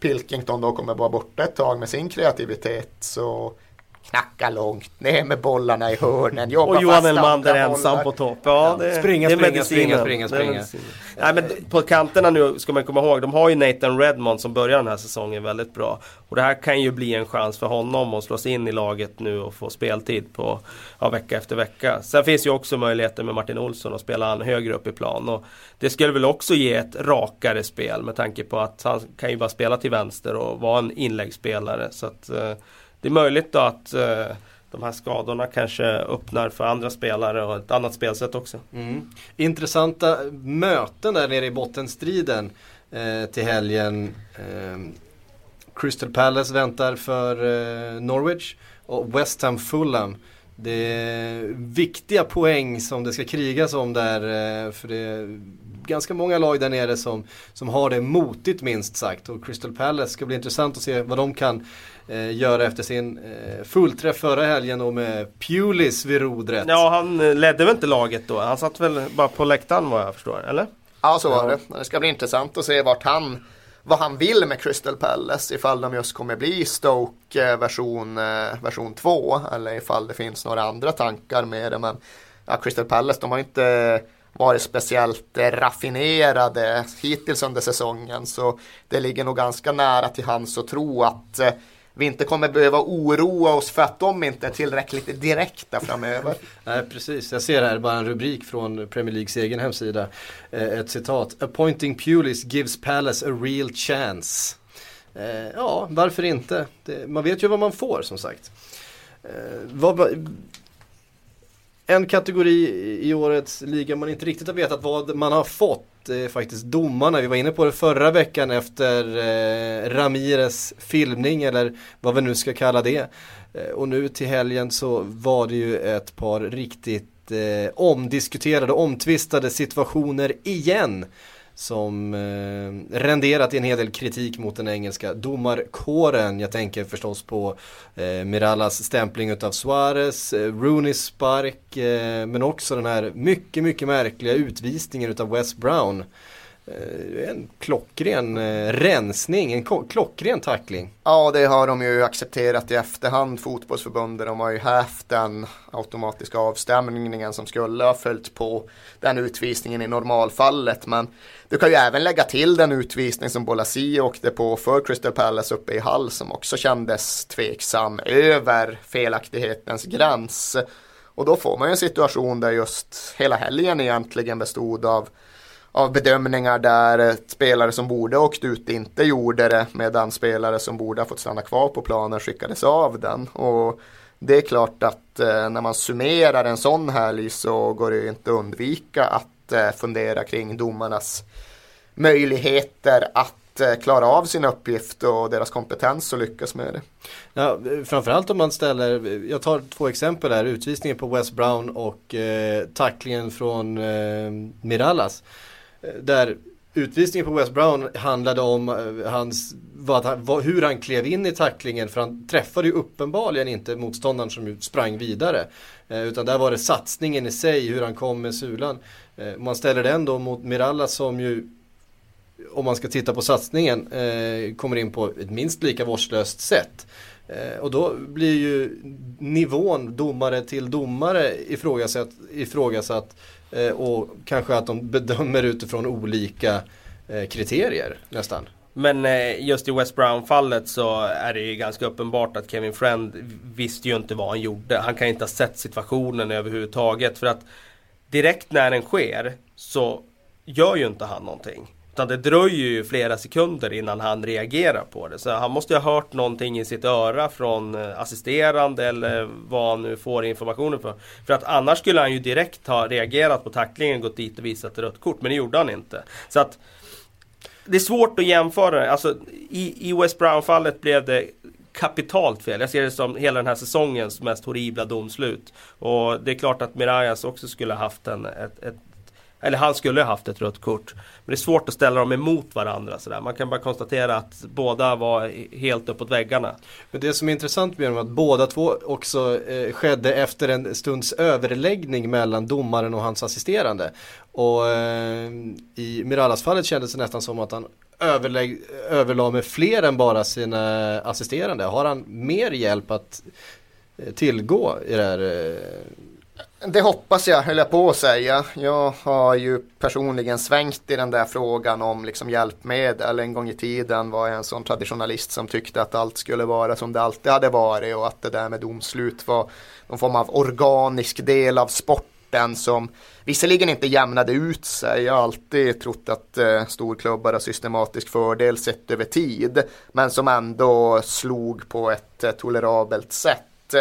B: Pilkington då kommer vara borta ett tag med sin kreativitet. Så knacka långt, ner med bollarna i hörnen, jobba
C: Och Johan Elmander ensam på topp. Ja, det,
A: Springa,
C: det är
A: springa,
C: medicinen.
A: springa, springa,
C: Det är
A: springa.
C: medicinen. Nej, men på kanterna nu ska man komma ihåg, de har ju Nathan Redmond som börjar den här säsongen väldigt bra. Och det här kan ju bli en chans för honom att slå sig in i laget nu och få speltid på ja, vecka efter vecka. Sen finns ju också möjligheten med Martin Olsson att spela han högre upp i plan. Och det skulle väl också ge ett rakare spel med tanke på att han kan ju bara spela till vänster och vara en inläggsspelare. Så att, eh, det är möjligt då att eh, de här skadorna kanske öppnar för andra spelare och ett annat spelsätt också.
A: Mm. Intressanta möten där nere i bottenstriden eh, till helgen. Eh, Crystal Palace väntar för eh, Norwich och West Ham Fulham. Det är viktiga poäng som det ska krigas om där eh, för det ganska många lag där nere som, som har det motigt minst sagt och Crystal Palace ska bli intressant att se vad de kan eh, göra efter sin eh, fullträff förra helgen och med Pulis vid rodret.
C: Ja, han eh, ledde väl inte laget då? Han satt väl bara på läktaren vad jag förstår, eller?
B: Ja, så var det. Det ska bli intressant att se vart han, vad han vill med Crystal Palace. Ifall de just kommer bli Stoke eh, version, eh, version 2 eller ifall det finns några andra tankar med det. Men ja, Crystal Palace, de har inte varit speciellt eh, raffinerade hittills under säsongen. Så det ligger nog ganska nära till hands att tro att eh, vi inte kommer behöva oroa oss för att de inte är tillräckligt direkta framöver.
A: Nej precis, jag ser här bara en rubrik från Premier Leagues egen hemsida. Eh, ett citat. Appointing Pulis gives Palace a real chance. Ja, varför inte? Man vet ju vad man får som sagt. En kategori i årets liga man inte riktigt har vetat vad man har fått är faktiskt domarna. Vi var inne på det förra veckan efter eh, Ramires filmning eller vad vi nu ska kalla det. Eh, och nu till helgen så var det ju ett par riktigt eh, omdiskuterade, omtvistade situationer igen som eh, renderat i en hel del kritik mot den engelska domarkåren. Jag tänker förstås på eh, Mirallas stämpling utav Suarez, eh, Rooneys spark, eh, men också den här mycket, mycket märkliga utvisningen utav Wes Brown. Eh, en klockren eh, rensning, en klockren tackling.
B: Ja, det har de ju accepterat i efterhand, fotbollsförbundet. De har ju haft den automatiska avstämningen som skulle ha följt på den utvisningen i normalfallet. Men du kan ju även lägga till den utvisning som Bolasi åkte på för Crystal Palace uppe i Hall som också kändes tveksam över felaktighetens gräns. Och då får man ju en situation där just hela helgen egentligen bestod av av bedömningar där eh, spelare som borde åkt ut inte gjorde det medan spelare som borde ha fått stanna kvar på planen skickades av den. Och det är klart att eh, när man summerar en sån helg så går det ju inte att undvika att eh, fundera kring domarnas möjligheter att eh, klara av sin uppgift och deras kompetens att lyckas med det.
A: Ja, framförallt om man ställer, jag tar två exempel här, utvisningen på West Brown och eh, tacklingen från eh, Mirallas. Där utvisningen på West Brown handlade om eh, hans, vad, vad, hur han klev in i tacklingen för han träffade ju uppenbarligen inte motståndaren som sprang vidare. Eh, utan där var det satsningen i sig, hur han kom med sulan. Eh, om man ställer den då mot Miralla som ju om man ska titta på satsningen, eh, kommer in på ett minst lika vårdslöst sätt. Eh, och då blir ju nivån domare till domare ifrågasatt, ifrågasatt Eh, och kanske att de bedömer utifrån olika eh, kriterier nästan.
C: Men eh, just i West Brown-fallet så är det ju ganska uppenbart att Kevin Friend visste ju inte vad han gjorde. Han kan inte ha sett situationen överhuvudtaget. För att direkt när den sker så gör ju inte han någonting. Utan det dröjer ju flera sekunder innan han reagerar på det. Så han måste ju ha hört någonting i sitt öra från eh, assisterande eller vad han nu får informationen för. För att annars skulle han ju direkt ha reagerat på tacklingen, gått dit och visat rött kort. Men det gjorde han inte. Så att det är svårt att jämföra. Alltså, i, I West Brown-fallet blev det kapitalt fel. Jag ser det som hela den här säsongens mest horribla domslut. Och det är klart att Mirajas också skulle ha haft en, ett, ett eller han skulle ha haft ett rött kort. Men det är svårt att ställa dem emot varandra. Sådär. Man kan bara konstatera att båda var helt uppåt väggarna.
A: Men det som är intressant med dem är att båda två också eh, skedde efter en stunds överläggning mellan domaren och hans assisterande. Och eh, i Mirallas fallet kändes det nästan som att han överlägg, överlade med fler än bara sina assisterande. Har han mer hjälp att eh, tillgå i det här eh,
B: det hoppas jag, höll jag på att säga. Jag har ju personligen svängt i den där frågan om liksom hjälpmedel. En gång i tiden var jag en sån traditionalist som tyckte att allt skulle vara som det alltid hade varit och att det där med domslut var någon form av organisk del av sporten som visserligen inte jämnade ut sig. Jag har alltid trott att eh, storklubbar har systematisk fördel sett över tid. Men som ändå slog på ett eh, tolerabelt sätt.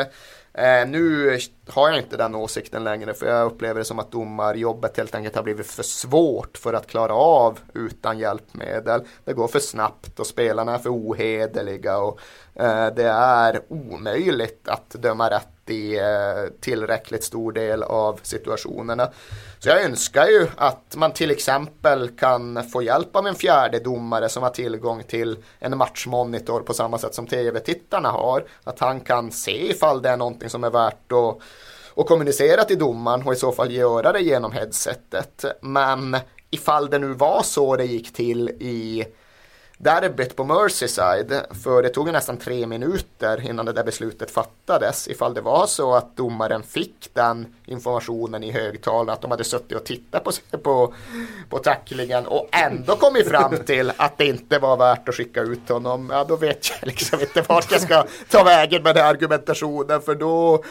B: Eh, nu har jag inte den åsikten längre för jag upplever det som att domarjobbet helt enkelt har blivit för svårt för att klara av utan hjälpmedel. Det går för snabbt och spelarna är för ohederliga och eh, det är omöjligt att döma rätt i eh, tillräckligt stor del av situationerna. Så jag önskar ju att man till exempel kan få hjälp av en fjärde domare som har tillgång till en matchmonitor på samma sätt som tv-tittarna har. Att han kan se ifall det är någonting som är värt att och kommunicera till domaren och i så fall göra det genom headsetet. Men ifall det nu var så det gick till i derbyt på Merseyside. För det tog nästan tre minuter innan det där beslutet fattades. Ifall det var så att domaren fick den informationen i högtalaren att de hade suttit och tittat på, på, på tacklingen och ändå kommit fram till att det inte var värt att skicka ut honom. Ja, då vet jag liksom inte vart jag ska ta vägen med den argumentationen för då,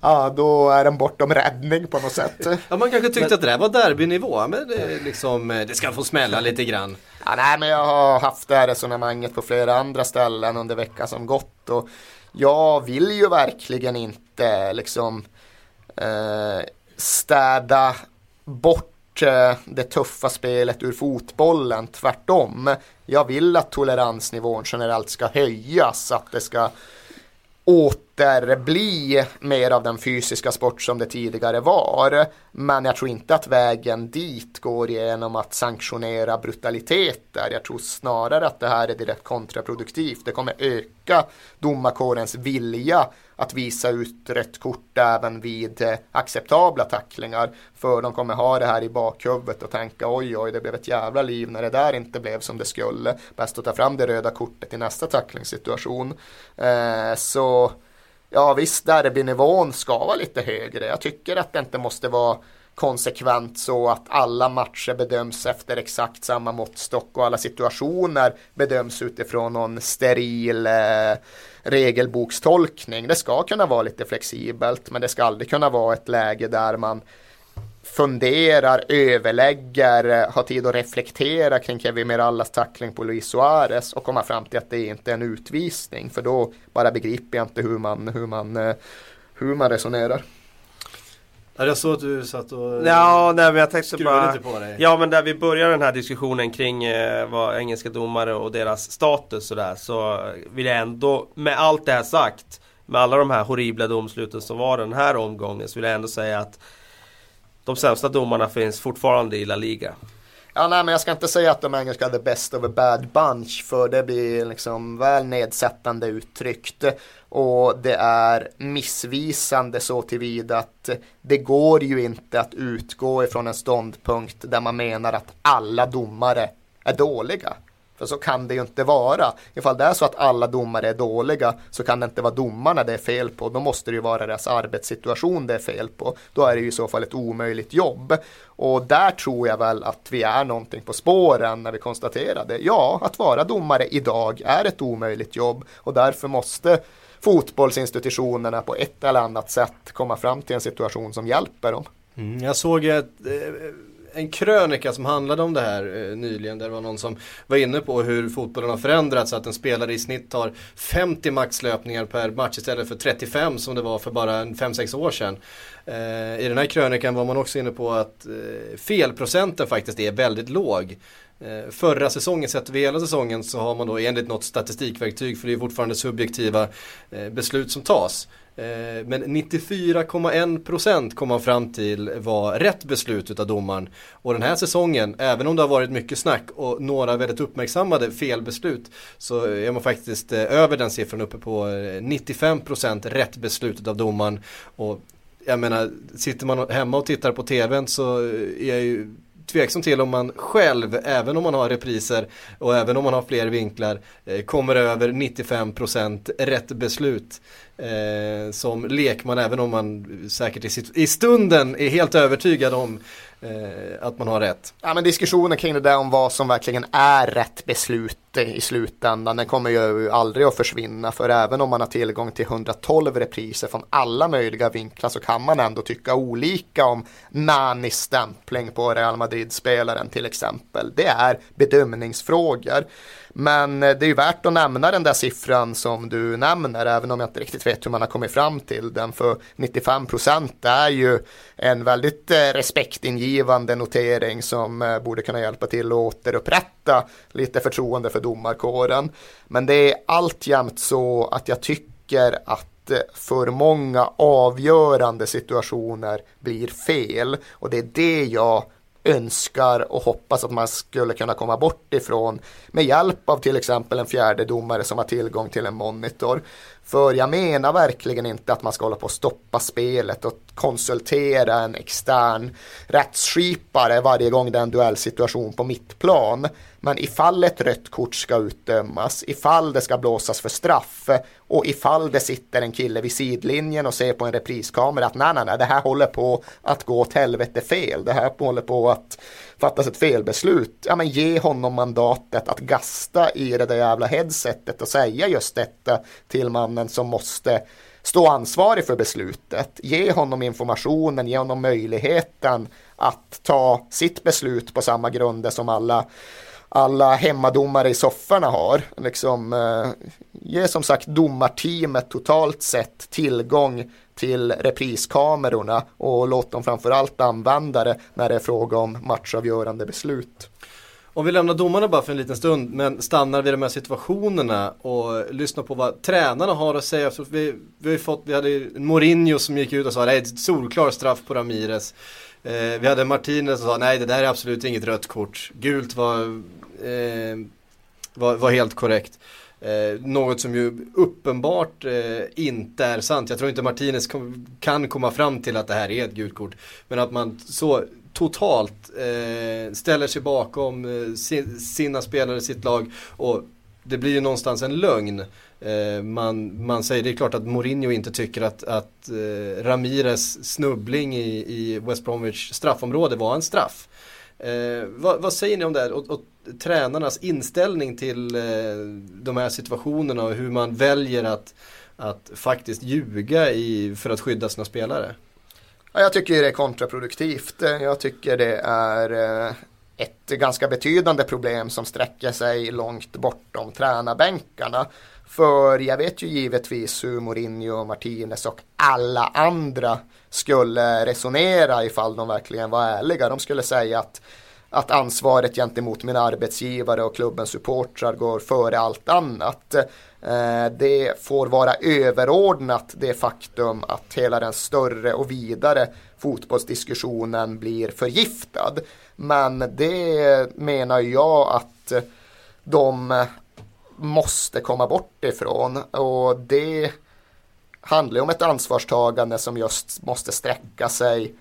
B: ja, då är den bortom räddning på något sätt.
A: Ja, man kanske tyckte men, att det där var derbynivå, men det, liksom, eh, det ska få smälla lite grann.
B: Ja, nej, men jag har haft det här resonemanget på flera andra ställen under veckan som gått. Och jag vill ju verkligen inte liksom eh, städa bort eh, det tuffa spelet ur fotbollen. Tvärtom. Jag vill att toleransnivån generellt ska höjas. Att det ska återbli mer av den fysiska sport som det tidigare var. Men jag tror inte att vägen dit går genom att sanktionera brutaliteter. Jag tror snarare att det här är direkt kontraproduktivt. Det kommer öka domarkårens vilja att visa ut rött kort även vid acceptabla tacklingar. För de kommer ha det här i bakhuvudet och tänka oj oj det blev ett jävla liv när det där inte blev som det skulle. Bäst att ta fram det röda kortet i nästa tacklingssituation. Eh, så ja visst derbynivån ska vara lite högre. Jag tycker att det inte måste vara konsekvent så att alla matcher bedöms efter exakt samma måttstock och alla situationer bedöms utifrån någon steril eh, regelbokstolkning. Det ska kunna vara lite flexibelt men det ska aldrig kunna vara ett läge där man funderar, överlägger, har tid att reflektera kring Kevin Mirallas tackling på Luis Suarez och komma fram till att det inte är en utvisning för då bara begriper jag inte hur man, hur man, eh, hur man resonerar.
A: Ja, jag såg att du satt och
C: ja, nej, men jag tänkte bara, lite på dig. Ja men där vi börjar den här diskussionen kring eh, vad engelska domare och deras status och där så vill jag ändå med allt det här sagt med alla de här horribla domsluten som var den här omgången så vill jag ändå säga att de sämsta domarna finns fortfarande i La Liga.
B: Ja, nej, men jag ska inte säga att de engelska är the best of a bad bunch för det blir liksom väl nedsättande uttryckt. Och det är missvisande så tillvida att det går ju inte att utgå ifrån en ståndpunkt där man menar att alla domare är dåliga. För så kan det ju inte vara. Ifall det är så att alla domare är dåliga så kan det inte vara domarna det är fel på. Då måste det ju vara deras arbetssituation det är fel på. Då är det ju i så fall ett omöjligt jobb. Och där tror jag väl att vi är någonting på spåren när vi konstaterade. Ja, att vara domare idag är ett omöjligt jobb och därför måste fotbollsinstitutionerna på ett eller annat sätt komma fram till en situation som hjälper dem.
A: Mm, jag såg ett eh, en krönika som handlade om det här eh, nyligen. Där det var någon som var inne på hur fotbollen har förändrats. Att en spelare i snitt tar 50 maxlöpningar per match istället för 35 som det var för bara 5-6 år sedan. Eh, I den här krönikan var man också inne på att eh, felprocenten faktiskt är väldigt låg. Eh, förra säsongen, sett över hela säsongen, så har man då enligt något statistikverktyg, för det är fortfarande subjektiva beslut som tas. Men 94,1% kom man fram till var rätt beslut utav domaren. Och den här säsongen, även om det har varit mycket snack och några väldigt uppmärksammade felbeslut, så är man faktiskt över den siffran uppe på 95% rätt beslut av domaren. Och jag menar, sitter man hemma och tittar på tvn så är jag ju tveksam till om man själv, även om man har repriser och även om man har fler vinklar, eh, kommer över 95% rätt beslut. Eh, som lekman, även om man säkert i, sitt, i stunden är helt övertygad om eh, att man har rätt.
B: Ja, men diskussionen kring det där om vad som verkligen är rätt beslut i slutändan, den kommer ju aldrig att försvinna. För även om man har tillgång till 112 repriser från alla möjliga vinklar så kan man ändå tycka olika om Nanis stämpling på Real Madrid-spelaren till exempel. Det är bedömningsfrågor. Men eh, det är ju värt att nämna den där siffran som du nämner, även om jag inte riktigt vet hur man har kommit fram till den. För 95 procent är ju en väldigt eh, respektingivande notering som eh, borde kunna hjälpa till att återupprätta lite förtroende för domarkåren. Men det är alltjämt så att jag tycker att för många avgörande situationer blir fel och det är det jag önskar och hoppas att man skulle kunna komma bort ifrån med hjälp av till exempel en fjärde domare som har tillgång till en monitor. För jag menar verkligen inte att man ska hålla på att stoppa spelet och konsultera en extern rättsskipare varje gång det är en duellsituation på mittplan. Men ifall ett rött kort ska utdömas, ifall det ska blåsas för straff och ifall det sitter en kille vid sidlinjen och ser på en repriskamera att nej, nej, nej, det här håller på att gå åt helvete fel. Det här håller på att fattas ett felbeslut. Ja, men ge honom mandatet att gasta i det där jävla headsetet och säga just detta till mannen som måste stå ansvarig för beslutet. Ge honom informationen, ge honom möjligheten att ta sitt beslut på samma grunder som alla alla hemmadomare i sofforna har. Liksom, eh, ge som sagt domarteamet totalt sett tillgång till repriskamerorna och låt dem framförallt använda det när det är fråga om matchavgörande beslut.
A: Om vi lämnar domarna bara för en liten stund men stannar vid de här situationerna och lyssnar på vad tränarna har att säga. Vi, vi, har fått, vi hade Mourinho som gick ut och sa att det är ett solklar straff på Ramirez. Eh, vi hade Martinez som sa nej det där är absolut inget rött kort. Gult var, eh, var, var helt korrekt. Eh, något som ju uppenbart eh, inte är sant. Jag tror inte Martinez kom, kan komma fram till att det här är ett gult kort. Men att man så totalt eh, ställer sig bakom eh, sina spelare, sitt lag och det blir ju någonstans en lögn. Eh, man, man säger, det är klart att Mourinho inte tycker att, att eh, Ramirez snubbling i, i West Bromwich straffområde var en straff. Eh, vad, vad, säger ni om det och, och tränarnas inställning till eh, de här situationerna och hur man väljer att, att faktiskt ljuga i, för att skydda sina spelare?
B: Jag tycker det är kontraproduktivt. Jag tycker det är eh, ett ganska betydande problem som sträcker sig långt bortom tränarbänkarna. För jag vet ju givetvis hur Mourinho, Martinez och alla andra skulle resonera ifall de verkligen var ärliga. De skulle säga att, att ansvaret gentemot min arbetsgivare och klubbens supportrar går före allt annat. Eh, det får vara överordnat det faktum att hela den större och vidare fotbollsdiskussionen blir förgiftad. Men det menar jag att de måste komma bort ifrån och det handlar om ett ansvarstagande som just måste sträcka sig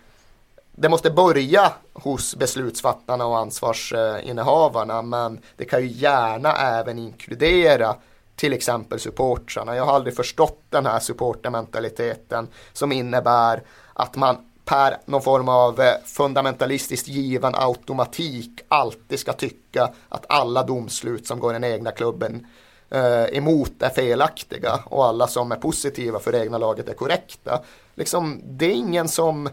B: det måste börja hos beslutsfattarna och ansvarsinnehavarna men det kan ju gärna även inkludera till exempel supportrarna. Jag har aldrig förstått den här supportermentaliteten som innebär att man per någon form av eh, fundamentalistiskt given automatik alltid ska tycka att alla domslut som går den egna klubben eh, emot är felaktiga och alla som är positiva för det egna laget är korrekta. Liksom, det är ingen som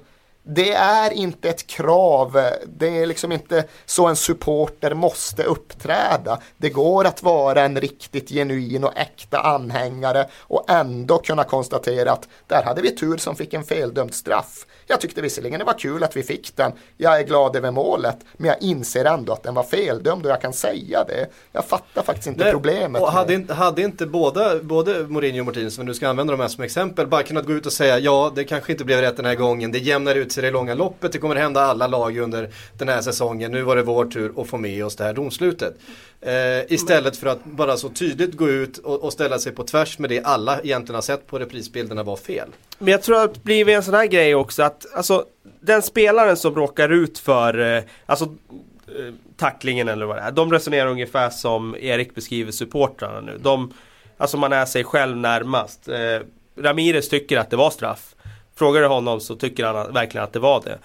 B: det är inte ett krav, det är liksom inte så en supporter måste uppträda. Det går att vara en riktigt genuin och äkta anhängare och ändå kunna konstatera att där hade vi tur som fick en feldömd straff. Jag tyckte visserligen det var kul att vi fick den. Jag är glad över målet, men jag inser ändå att den var feldömd och jag kan säga det. Jag fattar faktiskt inte Nej, problemet.
A: Och hade, inte, hade inte båda, både Mourinho och Martinez, som du ska använda dem här som exempel, bara kunnat gå ut och säga ja, det kanske inte blev rätt den här gången, det jämnar ut sig det långa loppet. Det kommer hända alla lag under den här säsongen. Nu var det vår tur att få med oss det här domslutet. Eh, istället för att bara så tydligt gå ut och, och, ställa sig på tvärs med det alla egentligen har sett på reprisbilderna var fel.
C: Men jag tror att det blir en sån här grej också att alltså, den spelaren som råkar ut för, eh, alltså eh, tacklingen eller vad det är. De resonerar ungefär som Erik beskriver supportrarna nu. De, alltså man är sig själv närmast. Eh, Ramirez tycker att det var straff. Frågar du honom så tycker han verkligen att det var det.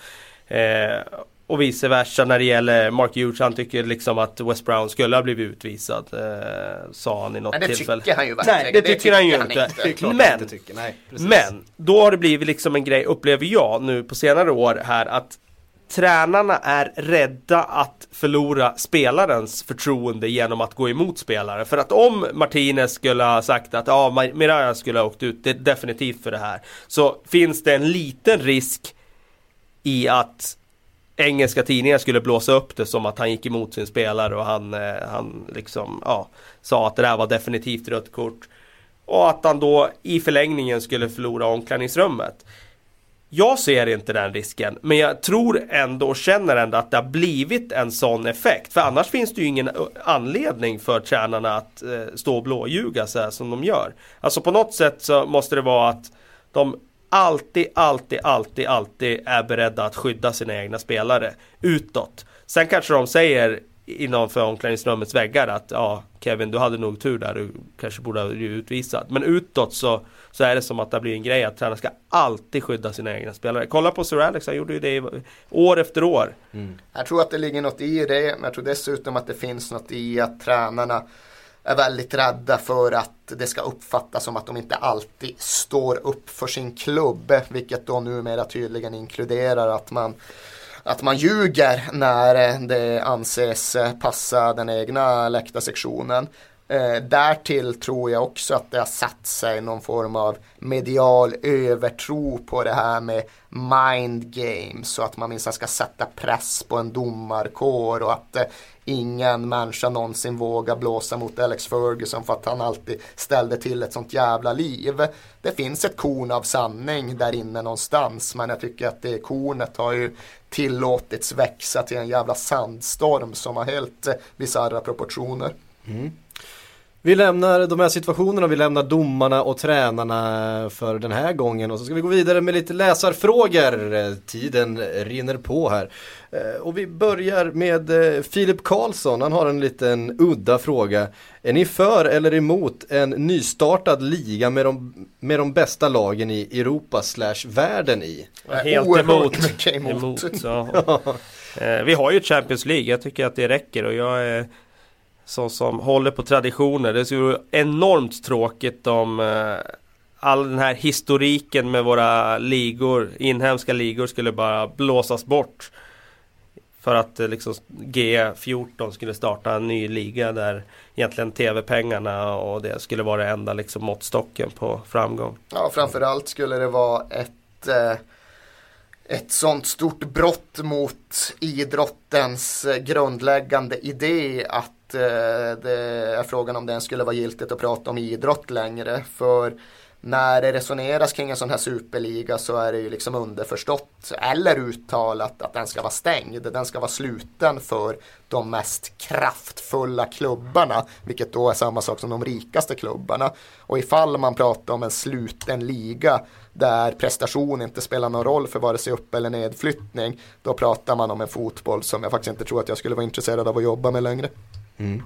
C: Eh, och vice versa när det gäller Mark Hughes. Han tycker liksom att West Brown skulle ha blivit utvisad. Eh, sa han i något tillfälle.
B: Men det tycker han ju verkligen.
C: Nej, det, det tycker, tycker han ju inte. inte. Men, inte Nej, men, då har det blivit liksom en grej, upplever jag nu på senare år här att tränarna är rädda att förlora spelarens förtroende genom att gå emot spelare. För att om Martinez skulle ha sagt att ja, Miraya skulle ha åkt ut det definitivt för det här. Så finns det en liten risk i att engelska tidningar skulle blåsa upp det som att han gick emot sin spelare och han, eh, han liksom, ja, sa att det där var definitivt rött kort. Och att han då i förlängningen skulle förlora omklädningsrummet. Jag ser inte den risken, men jag tror ändå och känner ändå att det har blivit en sån effekt. För annars finns det ju ingen anledning för tränarna att eh, stå och blåljuga så här som de gör. Alltså på något sätt så måste det vara att de alltid, alltid, alltid, alltid är beredda att skydda sina egna spelare utåt. Sen kanske de säger innanför omklädningsrummets väggar att ja, Kevin, du hade nog tur där, du kanske borde ha blivit utvisad. Men utåt så, så är det som att det blir en grej att tränaren ska alltid skydda sina egna spelare. Kolla på Sir Alex, han gjorde ju det år efter år.
B: Mm. Jag tror att det ligger något i det, men jag tror dessutom att det finns något i att tränarna är väldigt rädda för att det ska uppfattas som att de inte alltid står upp för sin klubb. Vilket då numera tydligen inkluderar att man att man ljuger när eh, det anses eh, passa den egna läktarsektionen. Eh, därtill tror jag också att det har satt sig någon form av medial övertro på det här med mind games så att man minst ska sätta press på en domarkår och att eh, ingen människa någonsin vågar blåsa mot Alex Ferguson för att han alltid ställde till ett sånt jävla liv. Det finns ett korn av sanning där inne någonstans men jag tycker att det kornet har ju tillåtits växa till en jävla sandstorm som har helt eh, bisarra proportioner. Mm.
A: Vi lämnar de här situationerna, vi lämnar domarna och tränarna för den här gången och så ska vi gå vidare med lite läsarfrågor. Tiden rinner på här. Eh, och vi börjar med eh, Filip Karlsson, han har en liten udda fråga. Är ni för eller emot en nystartad liga med de, med de bästa lagen i Europa slash världen i?
C: Helt emot. emot. emot ja. Eh, vi har ju Champions League, jag tycker att det räcker och jag är så som håller på traditioner. Det skulle vara enormt tråkigt om eh, all den här historiken med våra ligor, inhemska ligor skulle bara blåsas bort. För att eh, liksom G14 skulle starta en ny liga där egentligen tv-pengarna och det skulle vara det enda liksom måttstocken på framgång.
B: Ja, framförallt skulle det vara ett eh, ett sånt stort brott mot idrottens eh, grundläggande idé att Eh, det är frågan om det skulle vara giltigt att prata om idrott längre. För när det resoneras kring en sån här superliga så är det ju liksom underförstått eller uttalat att den ska vara stängd. Den ska vara sluten för de mest kraftfulla klubbarna, vilket då är samma sak som de rikaste klubbarna. Och ifall man pratar om en sluten liga där prestation inte spelar någon roll för vare sig upp eller nedflyttning, då pratar man om en fotboll som jag faktiskt inte tror att jag skulle vara intresserad av att jobba med längre. Mm.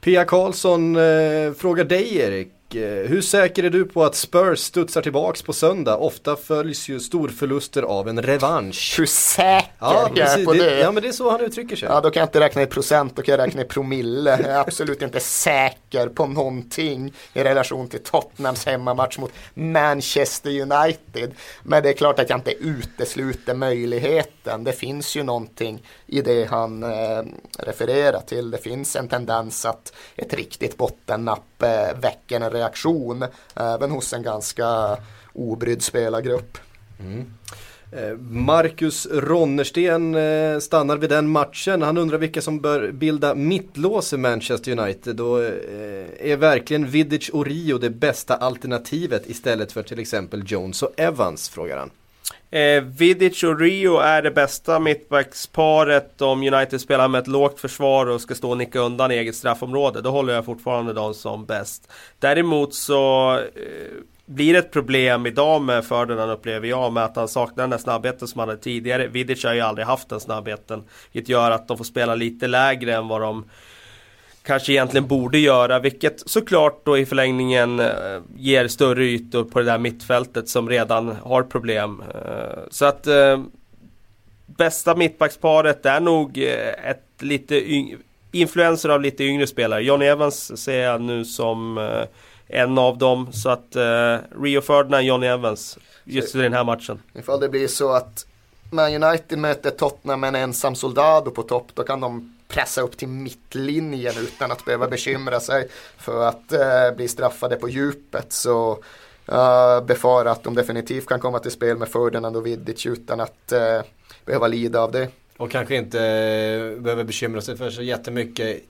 A: Pia Karlsson eh, frågar dig Erik. Eh, hur säker är du på att Spurs studsar tillbaks på söndag? Ofta följs ju storförluster av en revansch.
B: Hur säker ja, jag är på
A: det,
B: det?
A: Ja men det är så han uttrycker sig.
B: Ja då kan jag inte räkna i procent, då kan jag räkna i promille. Jag är absolut inte säker på någonting i relation till Tottenhams hemmamatch mot Manchester United. Men det är klart att jag inte utesluter möjligheten. Det finns ju någonting i det han eh, refererar till. Det finns en tendens att ett riktigt bottennapp eh, väcker en reaktion även hos en ganska obrydd spelargrupp. Mm.
A: Eh, Marcus Ronnersten eh, stannar vid den matchen. Han undrar vilka som bör bilda mittlås i Manchester United. Och eh, är verkligen Vidic och Rio det bästa alternativet istället för till exempel Jones och Evans? Frågar han.
C: Eh, Vidic och Rio är det bästa mittbacksparet om United spelar med ett lågt försvar och ska stå och nicka undan i eget straffområde. Då håller jag fortfarande dem som bäst. Däremot så eh, blir det ett problem idag med Ferdinand upplever jag med att han saknar den där snabbheten som han hade tidigare. Vidic har ju aldrig haft den snabbheten. Vilket gör att de får spela lite lägre än vad de kanske egentligen borde göra, vilket såklart då i förlängningen eh, ger större ytor på det där mittfältet som redan har problem. Eh, så att eh, bästa mittbacksparet är nog ett lite influenser av lite yngre spelare. Johnny Evans ser jag nu som en av dem. Så att Rio Ferdinand, Johnny Evans just i den här matchen.
B: Ifall det blir så att Man United möter Tottenham med en ensam Soldado på topp, då kan de pressa upp till mittlinjen utan att behöva bekymra sig för att eh, bli straffade på djupet. Så jag uh, befarar att de definitivt kan komma till spel med Ferdinand och Vidic utan att uh, behöva lida av det.
A: Och kanske inte eh, behöver bekymra sig för så jättemycket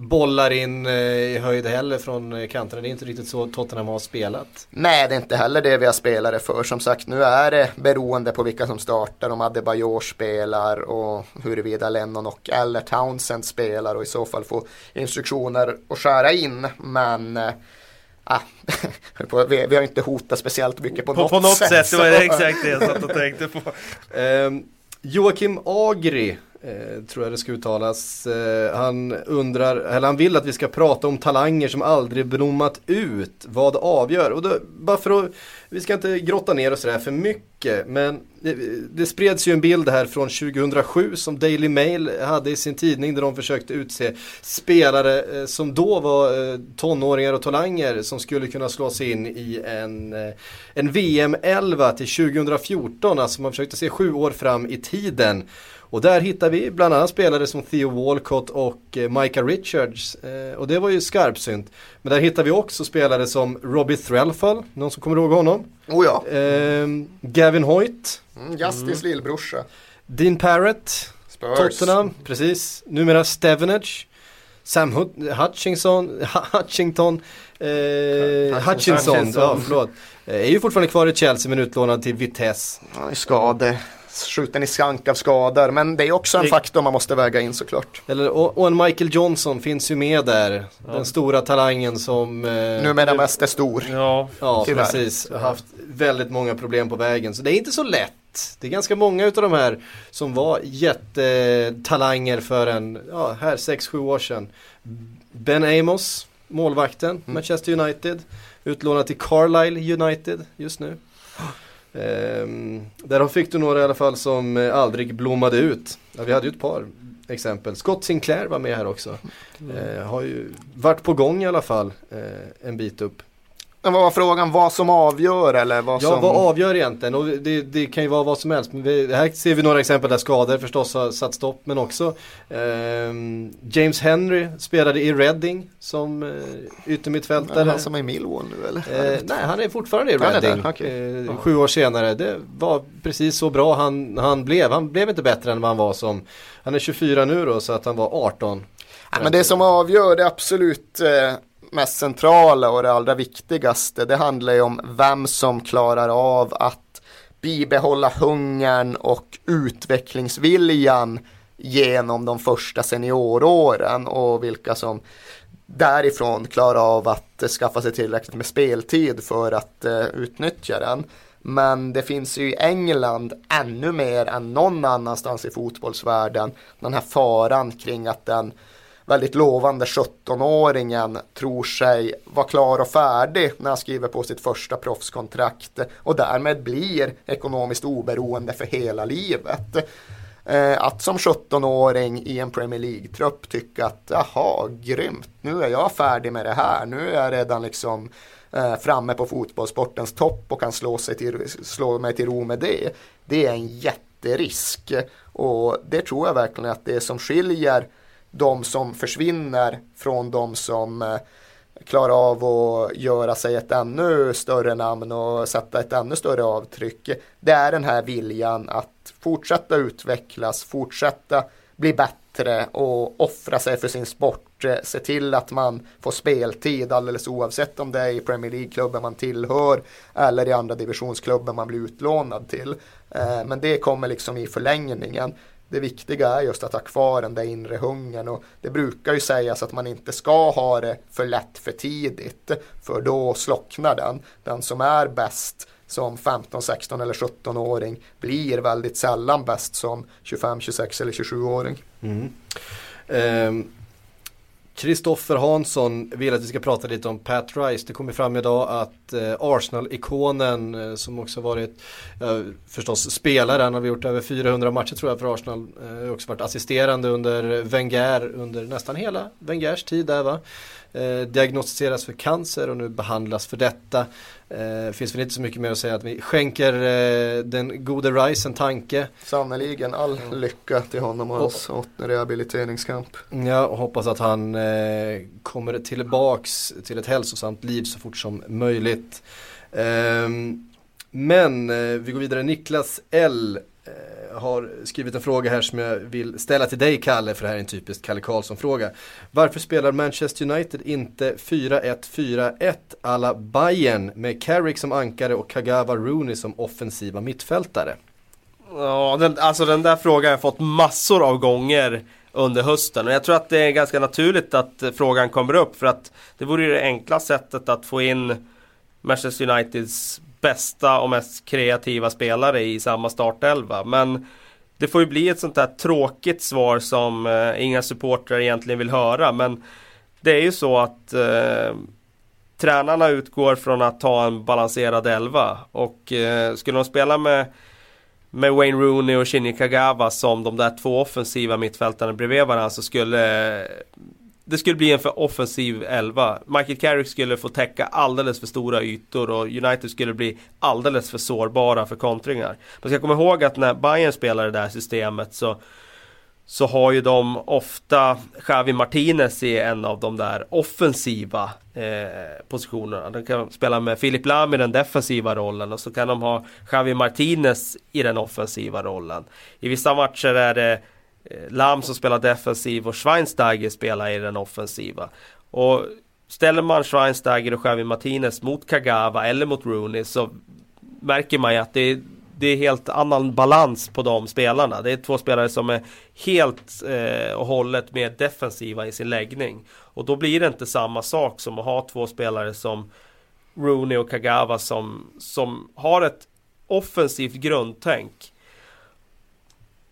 A: bollar in eh, i höjd heller från eh, kanterna. Det är inte riktigt så Tottenham har spelat.
B: Nej, det är inte heller det vi har spelare för. Som sagt, nu är det beroende på vilka som startar. Om Adebayor spelar och huruvida Lennon och eller Townsend spelar och i så fall få instruktioner att skära in. Men Ah, vi, vi, har inte hotat speciellt mycket på, på något,
C: på något
B: sätt.
C: sätt. Det var exakt det jag satt och tänkte på.
A: um, Joakim Agri Eh, tror jag det ska uttalas. Eh, han undrar, eller han vill att vi ska prata om talanger som aldrig blommat ut. Vad avgör? Och då, bara för att, vi ska inte grotta ner oss där för mycket. Men det, det spreds ju en bild här från 2007 som Daily Mail hade i sin tidning där de försökte utse spelare eh, som då var eh, tonåringar och talanger som skulle kunna slå sig in i en, eh, en VM 11 till 2014. Alltså man försökte se sju år fram i tiden. Och där hittar vi bland annat spelare som Theo Walcott och eh, Micah Richards. Eh, och det var ju skarpsynt. Men där hittar vi också spelare som Robbie Threlfall, någon som kommer ihåg honom?
B: Oh ja.
A: Eh, Gavin Hoyt.
B: Mm, Justins mm. lillbrorsa.
A: Dean Parrott. Spurs. Tottenham, precis. Numera Stevenage. Sam Hutchinson, Hutchington, eh, Hutchinson, Hutchinson. Ja, förlåt. Eh, är ju fortfarande kvar i Chelsea men utlånad till Vitesse.
B: Ja, skade skjuten i skank av skador. Men det är också en faktor man måste väga in såklart.
A: Eller, och, och en Michael Johnson finns ju med där. Ja. Den stora talangen som... Eh,
B: Numera mest är stor.
A: Ja, ja precis. Har haft väldigt många problem på vägen. Så det är inte så lätt. Det är ganska många av de här som var jättetalanger för en, ja här 6-7 år sedan. Ben Amos, målvakten, mm. Manchester United. Utlånad till Carlisle United just nu. Ehm, där fick du några i alla fall som eh, aldrig blommade ut. Ja, vi hade ju ett par exempel. Scott Sinclair var med här också. Mm. Ehm, har ju varit på gång i alla fall eh, en bit upp.
B: Men vad var frågan, vad som avgör eller vad
A: ja,
B: som?
A: vad avgör egentligen? Och det, det kan ju vara vad som helst. Men vi, här ser vi några exempel där skador förstås har satt stopp. Men också eh, James Henry spelade i Reading som eh, yttermittfältare. Är
B: han som är i Millwall nu eller?
A: Eh, nej, han är fortfarande i Reading. Okay. Eh, sju år senare. Det var precis så bra han, han blev. Han blev inte bättre än vad han var som, han är 24 nu då så att han var 18.
B: Ja, men det som avgör det absolut eh, mest centrala och det allra viktigaste det handlar ju om vem som klarar av att bibehålla hungern och utvecklingsviljan genom de första senioråren och vilka som därifrån klarar av att skaffa sig tillräckligt med speltid för att uh, utnyttja den. Men det finns ju i England ännu mer än någon annanstans i fotbollsvärlden den här faran kring att den väldigt lovande 17-åringen tror sig vara klar och färdig när han skriver på sitt första proffskontrakt och därmed blir ekonomiskt oberoende för hela livet. Eh, att som 17-åring i en Premier League-trupp tycka att jaha, grymt, nu är jag färdig med det här, nu är jag redan liksom eh, framme på fotbollssportens topp och kan slå, sig till, slå mig till ro med det. Det är en jätterisk och det tror jag verkligen att det är som skiljer de som försvinner från de som eh, klarar av att göra sig ett ännu större namn och sätta ett ännu större avtryck. Det är den här viljan att fortsätta utvecklas, fortsätta bli bättre och offra sig för sin sport. Eh, se till att man får speltid alldeles oavsett om det är i Premier League-klubben man tillhör eller i andra divisionsklubben man blir utlånad till. Eh, men det kommer liksom i förlängningen. Det viktiga är just att ha kvar den där inre hungern och det brukar ju sägas att man inte ska ha det för lätt för tidigt för då slocknar den. Den som är bäst som 15, 16 eller 17-åring blir väldigt sällan bäst som 25, 26 eller 27-åring. Mm.
A: Um. Kristoffer Hansson vill att vi ska prata lite om Pat Rice. Det kommer fram idag att eh, Arsenal-ikonen eh, som också varit eh, förstås spelare, han har gjort över 400 matcher tror jag för Arsenal. Eh, också varit assisterande under Wenger under nästan hela Wengers tid där va eh, diagnostiseras för cancer och nu behandlas för detta. Eh, finns väl inte så mycket mer att säga att vi skänker eh, den gode Rice en tanke.
B: Sannerligen all lycka till honom och hans rehabiliteringskamp.
A: Ja, och hoppas att han eh, kommer tillbaks till ett hälsosamt liv så fort som möjligt. Ehm, men eh, vi går vidare, Niklas L har skrivit en fråga här som jag vill ställa till dig Kalle, för det här är en typisk Kalle Karlsson-fråga. Varför spelar Manchester United inte 4-1-4-1 alla Bayern med Carrick som ankare och Kagawa Rooney som offensiva mittfältare?
C: Ja, den, alltså den där frågan har jag fått massor av gånger under hösten och jag tror att det är ganska naturligt att frågan kommer upp för att det vore ju det enkla sättet att få in Manchester Uniteds bästa och mest kreativa spelare i samma startelva. Men det får ju bli ett sånt där tråkigt svar som eh, inga supportrar egentligen vill höra. Men det är ju så att eh, tränarna utgår från att ta en balanserad elva. Och eh, skulle de spela med, med Wayne Rooney och Shinji Kagawa som de där två offensiva mittfältarna bredvid varandra så skulle eh, det skulle bli en för offensiv elva. Michael Carrick skulle få täcka alldeles för stora ytor och United skulle bli alldeles för sårbara för kontringar. Man ska komma ihåg att när Bayern spelar det där systemet så så har ju de ofta Xavi Martinez i en av de där offensiva eh, positionerna. De kan spela med Filip Lam i den defensiva rollen och så kan de ha Xavi Martinez i den offensiva rollen. I vissa matcher är det Eh, Lam som spelar defensiv och Schweinsteiger spelar i den offensiva. Och ställer man Schweinsteiger och Javi Martinez mot Kagawa eller mot Rooney så märker man ju att det är, det är helt annan balans på de spelarna. Det är två spelare som är helt eh, och hållet mer defensiva i sin läggning. Och då blir det inte samma sak som att ha två spelare som Rooney och Kagawa som, som har ett offensivt grundtänk.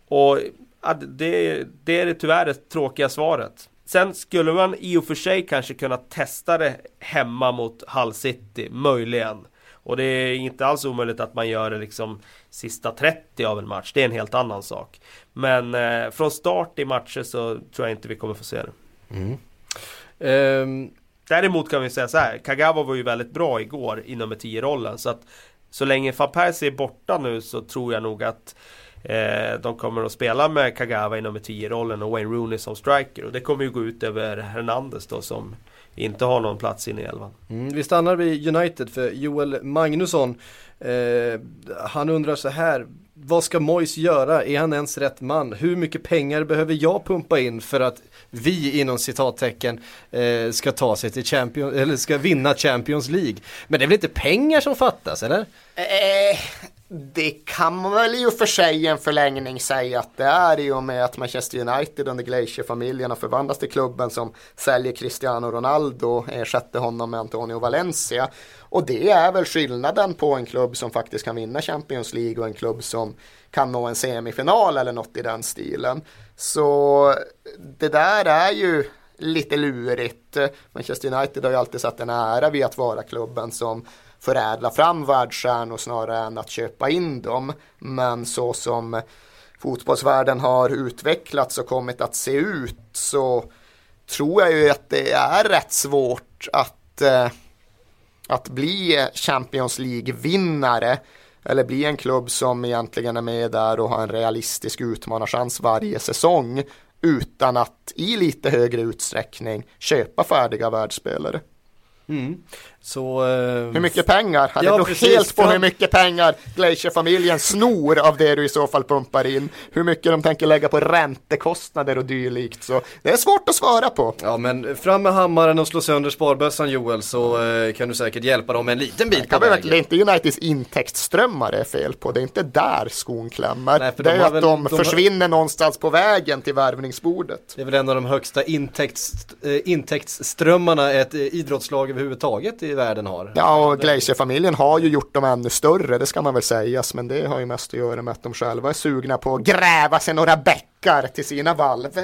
C: Och Ja, det, det är tyvärr det tråkiga svaret. Sen skulle man i och för sig kanske kunna testa det hemma mot Hull City, möjligen. Och det är inte alls omöjligt att man gör det liksom sista 30 av en match. Det är en helt annan sak. Men eh, från start i matcher så tror jag inte vi kommer få se det. Mm. Um... Däremot kan vi säga så här. Kagawa var ju väldigt bra igår i nummer 10-rollen. Så att så länge van Persie är borta nu så tror jag nog att Eh, de kommer att spela med Kagawa i nummer 10-rollen och Wayne Rooney som striker. Och det kommer ju gå ut över Hernandez då som inte har någon plats inne i elvan.
A: Mm, vi stannar vid United för Joel Magnusson. Eh, han undrar så här. Vad ska Mois göra? Är han ens rätt man? Hur mycket pengar behöver jag pumpa in för att vi inom citattecken eh, ska ta sig till Champions, eller ska vinna Champions League? Men det är väl inte pengar som fattas eller?
B: Eh, det kan man väl i och för sig i en förlängning säga att det är i och med att Manchester United under Glacier-familjen har förvandlats till klubben som säljer Cristiano Ronaldo och ersätter honom med Antonio Valencia. Och det är väl skillnaden på en klubb som faktiskt kan vinna Champions League och en klubb som kan nå en semifinal eller något i den stilen. Så det där är ju lite lurigt. Manchester United har ju alltid satt en ära vid att vara klubben som förädla fram världsstjärnor snarare än att köpa in dem. Men så som fotbollsvärlden har utvecklats och kommit att se ut så tror jag ju att det är rätt svårt att, eh, att bli Champions League-vinnare eller bli en klubb som egentligen är med där och har en realistisk utmanarchans varje säsong utan att i lite högre utsträckning köpa färdiga världsspelare.
A: Mm. Så, eh,
B: hur mycket pengar? Ja, det beror
A: precis.
B: helt på hur mycket pengar Glacier-familjen snor av det du i så fall pumpar in. Hur mycket de tänker lägga på räntekostnader och dylikt. Så det är svårt att svara på.
A: Ja men fram med hammaren och slå sönder sparbössan Joel så eh, kan du säkert hjälpa dem en liten bit på vägen.
B: Det är inte Uniteds intäktsströmmar det är fel på. Det är inte där skon klämmer.
A: Nej, för
B: det
A: de
B: är att
A: väl-
B: de,
A: de har-
B: försvinner någonstans på vägen till värvningsbordet.
A: Det är väl en av de högsta intäkts, eh, intäktsströmmarna ett eh, idrottslag överhuvudtaget i världen har.
B: Ja, och Glacier-familjen har ju gjort dem ännu större, det ska man väl sägas, men det har ju mest att göra med att de själva är sugna på att gräva sig några bäckar till sina valv.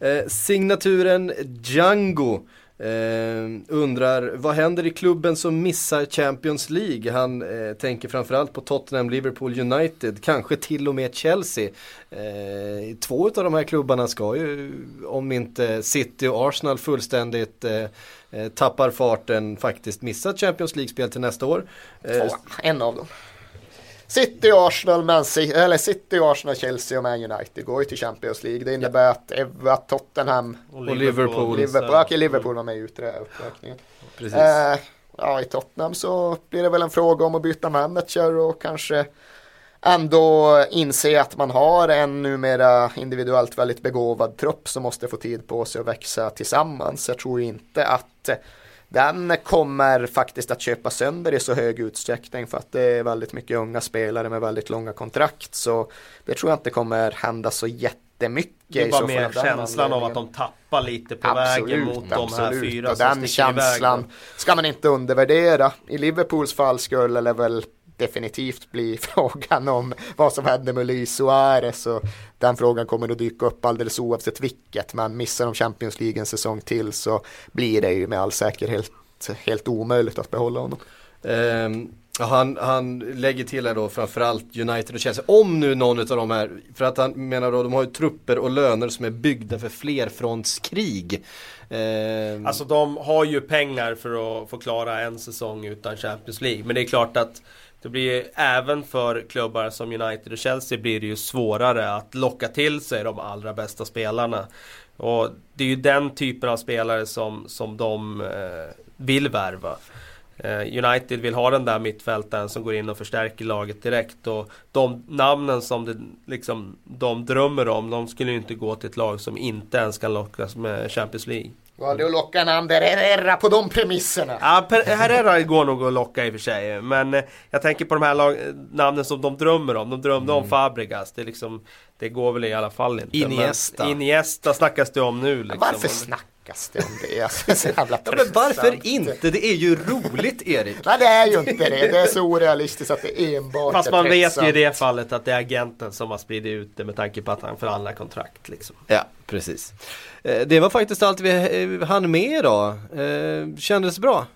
A: Eh, signaturen Django eh, undrar vad händer i klubben som missar Champions League? Han eh, tänker framförallt på Tottenham, Liverpool, United, kanske till och med Chelsea. Eh, två av de här klubbarna ska ju, om inte City och Arsenal fullständigt eh, tappar farten, faktiskt missa Champions League-spel till nästa år. Eh,
B: Två, en av dem. City, Arsenal, Man City, eller City, Arsenal, Chelsea och Man United går ju till Champions League. Det innebär att, att Tottenham,
A: Och Liverpool.
B: Liverpool, okej, Liverpool var med i uppräkningen.
A: precis.
B: Eh, ja, i Tottenham så blir det väl en fråga om att byta manager och kanske ändå inse att man har en numera individuellt väldigt begåvad trupp som måste få tid på sig att växa tillsammans. Jag tror inte att den kommer faktiskt att köpa sönder i så hög utsträckning för att det är väldigt mycket unga spelare med väldigt långa kontrakt. Så det tror jag inte kommer hända så jättemycket.
C: Det är bara mer känslan av att de tappar lite på vägen mot de här
B: absolut.
C: fyra
B: och
C: som
B: den
C: iväg.
B: känslan
C: då.
B: ska man inte undervärdera. I Liverpools fall skulle det väl definitivt bli frågan om vad som händer med Luis Suarez och den frågan kommer att dyka upp alldeles oavsett vilket men missar de Champions League en säsong till så blir det ju med all säkerhet helt omöjligt att behålla honom.
A: Ja, han, han lägger till här då framförallt United och Chelsea. Om nu någon av dem är, för att han menar då de har ju trupper och löner som är byggda för flerfrontskrig. Ehm,
C: Alltså de har ju pengar för att få klara en säsong utan Champions League. Men det är klart att det blir även för klubbar som United och Chelsea blir det ju svårare att locka till sig de allra bästa spelarna. Och det är ju den typen av spelare som, som de eh, vill värva. Eh, United vill ha den där mittfältaren som går in och förstärker laget direkt. Och de namnen som det, liksom, de drömmer om, de skulle ju inte gå till ett lag som inte ens kan lockas med Champions League.
B: Valde att locka en Ander Herrera på de premisserna.
C: Ja, Herrera går nog att locka i och för sig. Men eh, jag tänker på de här lag, namnen som de drömmer om. De drömde om Fabregas. Det, liksom, det går väl i alla fall inte.
A: Iniesta.
C: Men Iniesta snackas det om nu. Liksom.
B: Varför det om det? Alltså, så jävla
A: ja, men varför inte? Det är ju roligt Erik.
B: Nej det är ju inte det. Det är så orealistiskt att det enbart
C: Fast
B: är
C: man vet ju i det fallet att det är agenten som har spridit ut det med tanke på att han förhandlar kontrakt. Liksom.
A: Ja, precis. Eh, det var faktiskt allt vi eh, hann med idag. Eh, kändes bra?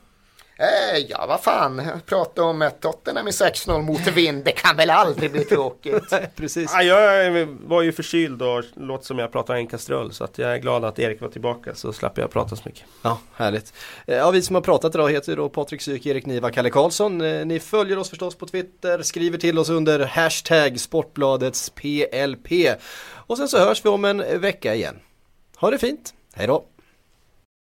B: Eh, ja, vad fan. Prata om ett Tottenham i 6-0 mot vind. Det kan väl aldrig bli tråkigt.
A: Precis.
C: Ja, jag var ju förkyld och låter som jag pratar en kastrull. Så att jag är glad att Erik var tillbaka så slapp jag prata så mycket.
A: Ja, härligt. Eh, Ja, vi som har pratat idag heter då Patrik Syk, Erik Niva, Kalle Karlsson. Eh, Ni följer oss förstås på Twitter, skriver till oss under hashtag Sportbladets PLP. Och sen så hörs vi om en vecka igen. Ha det fint, hej då!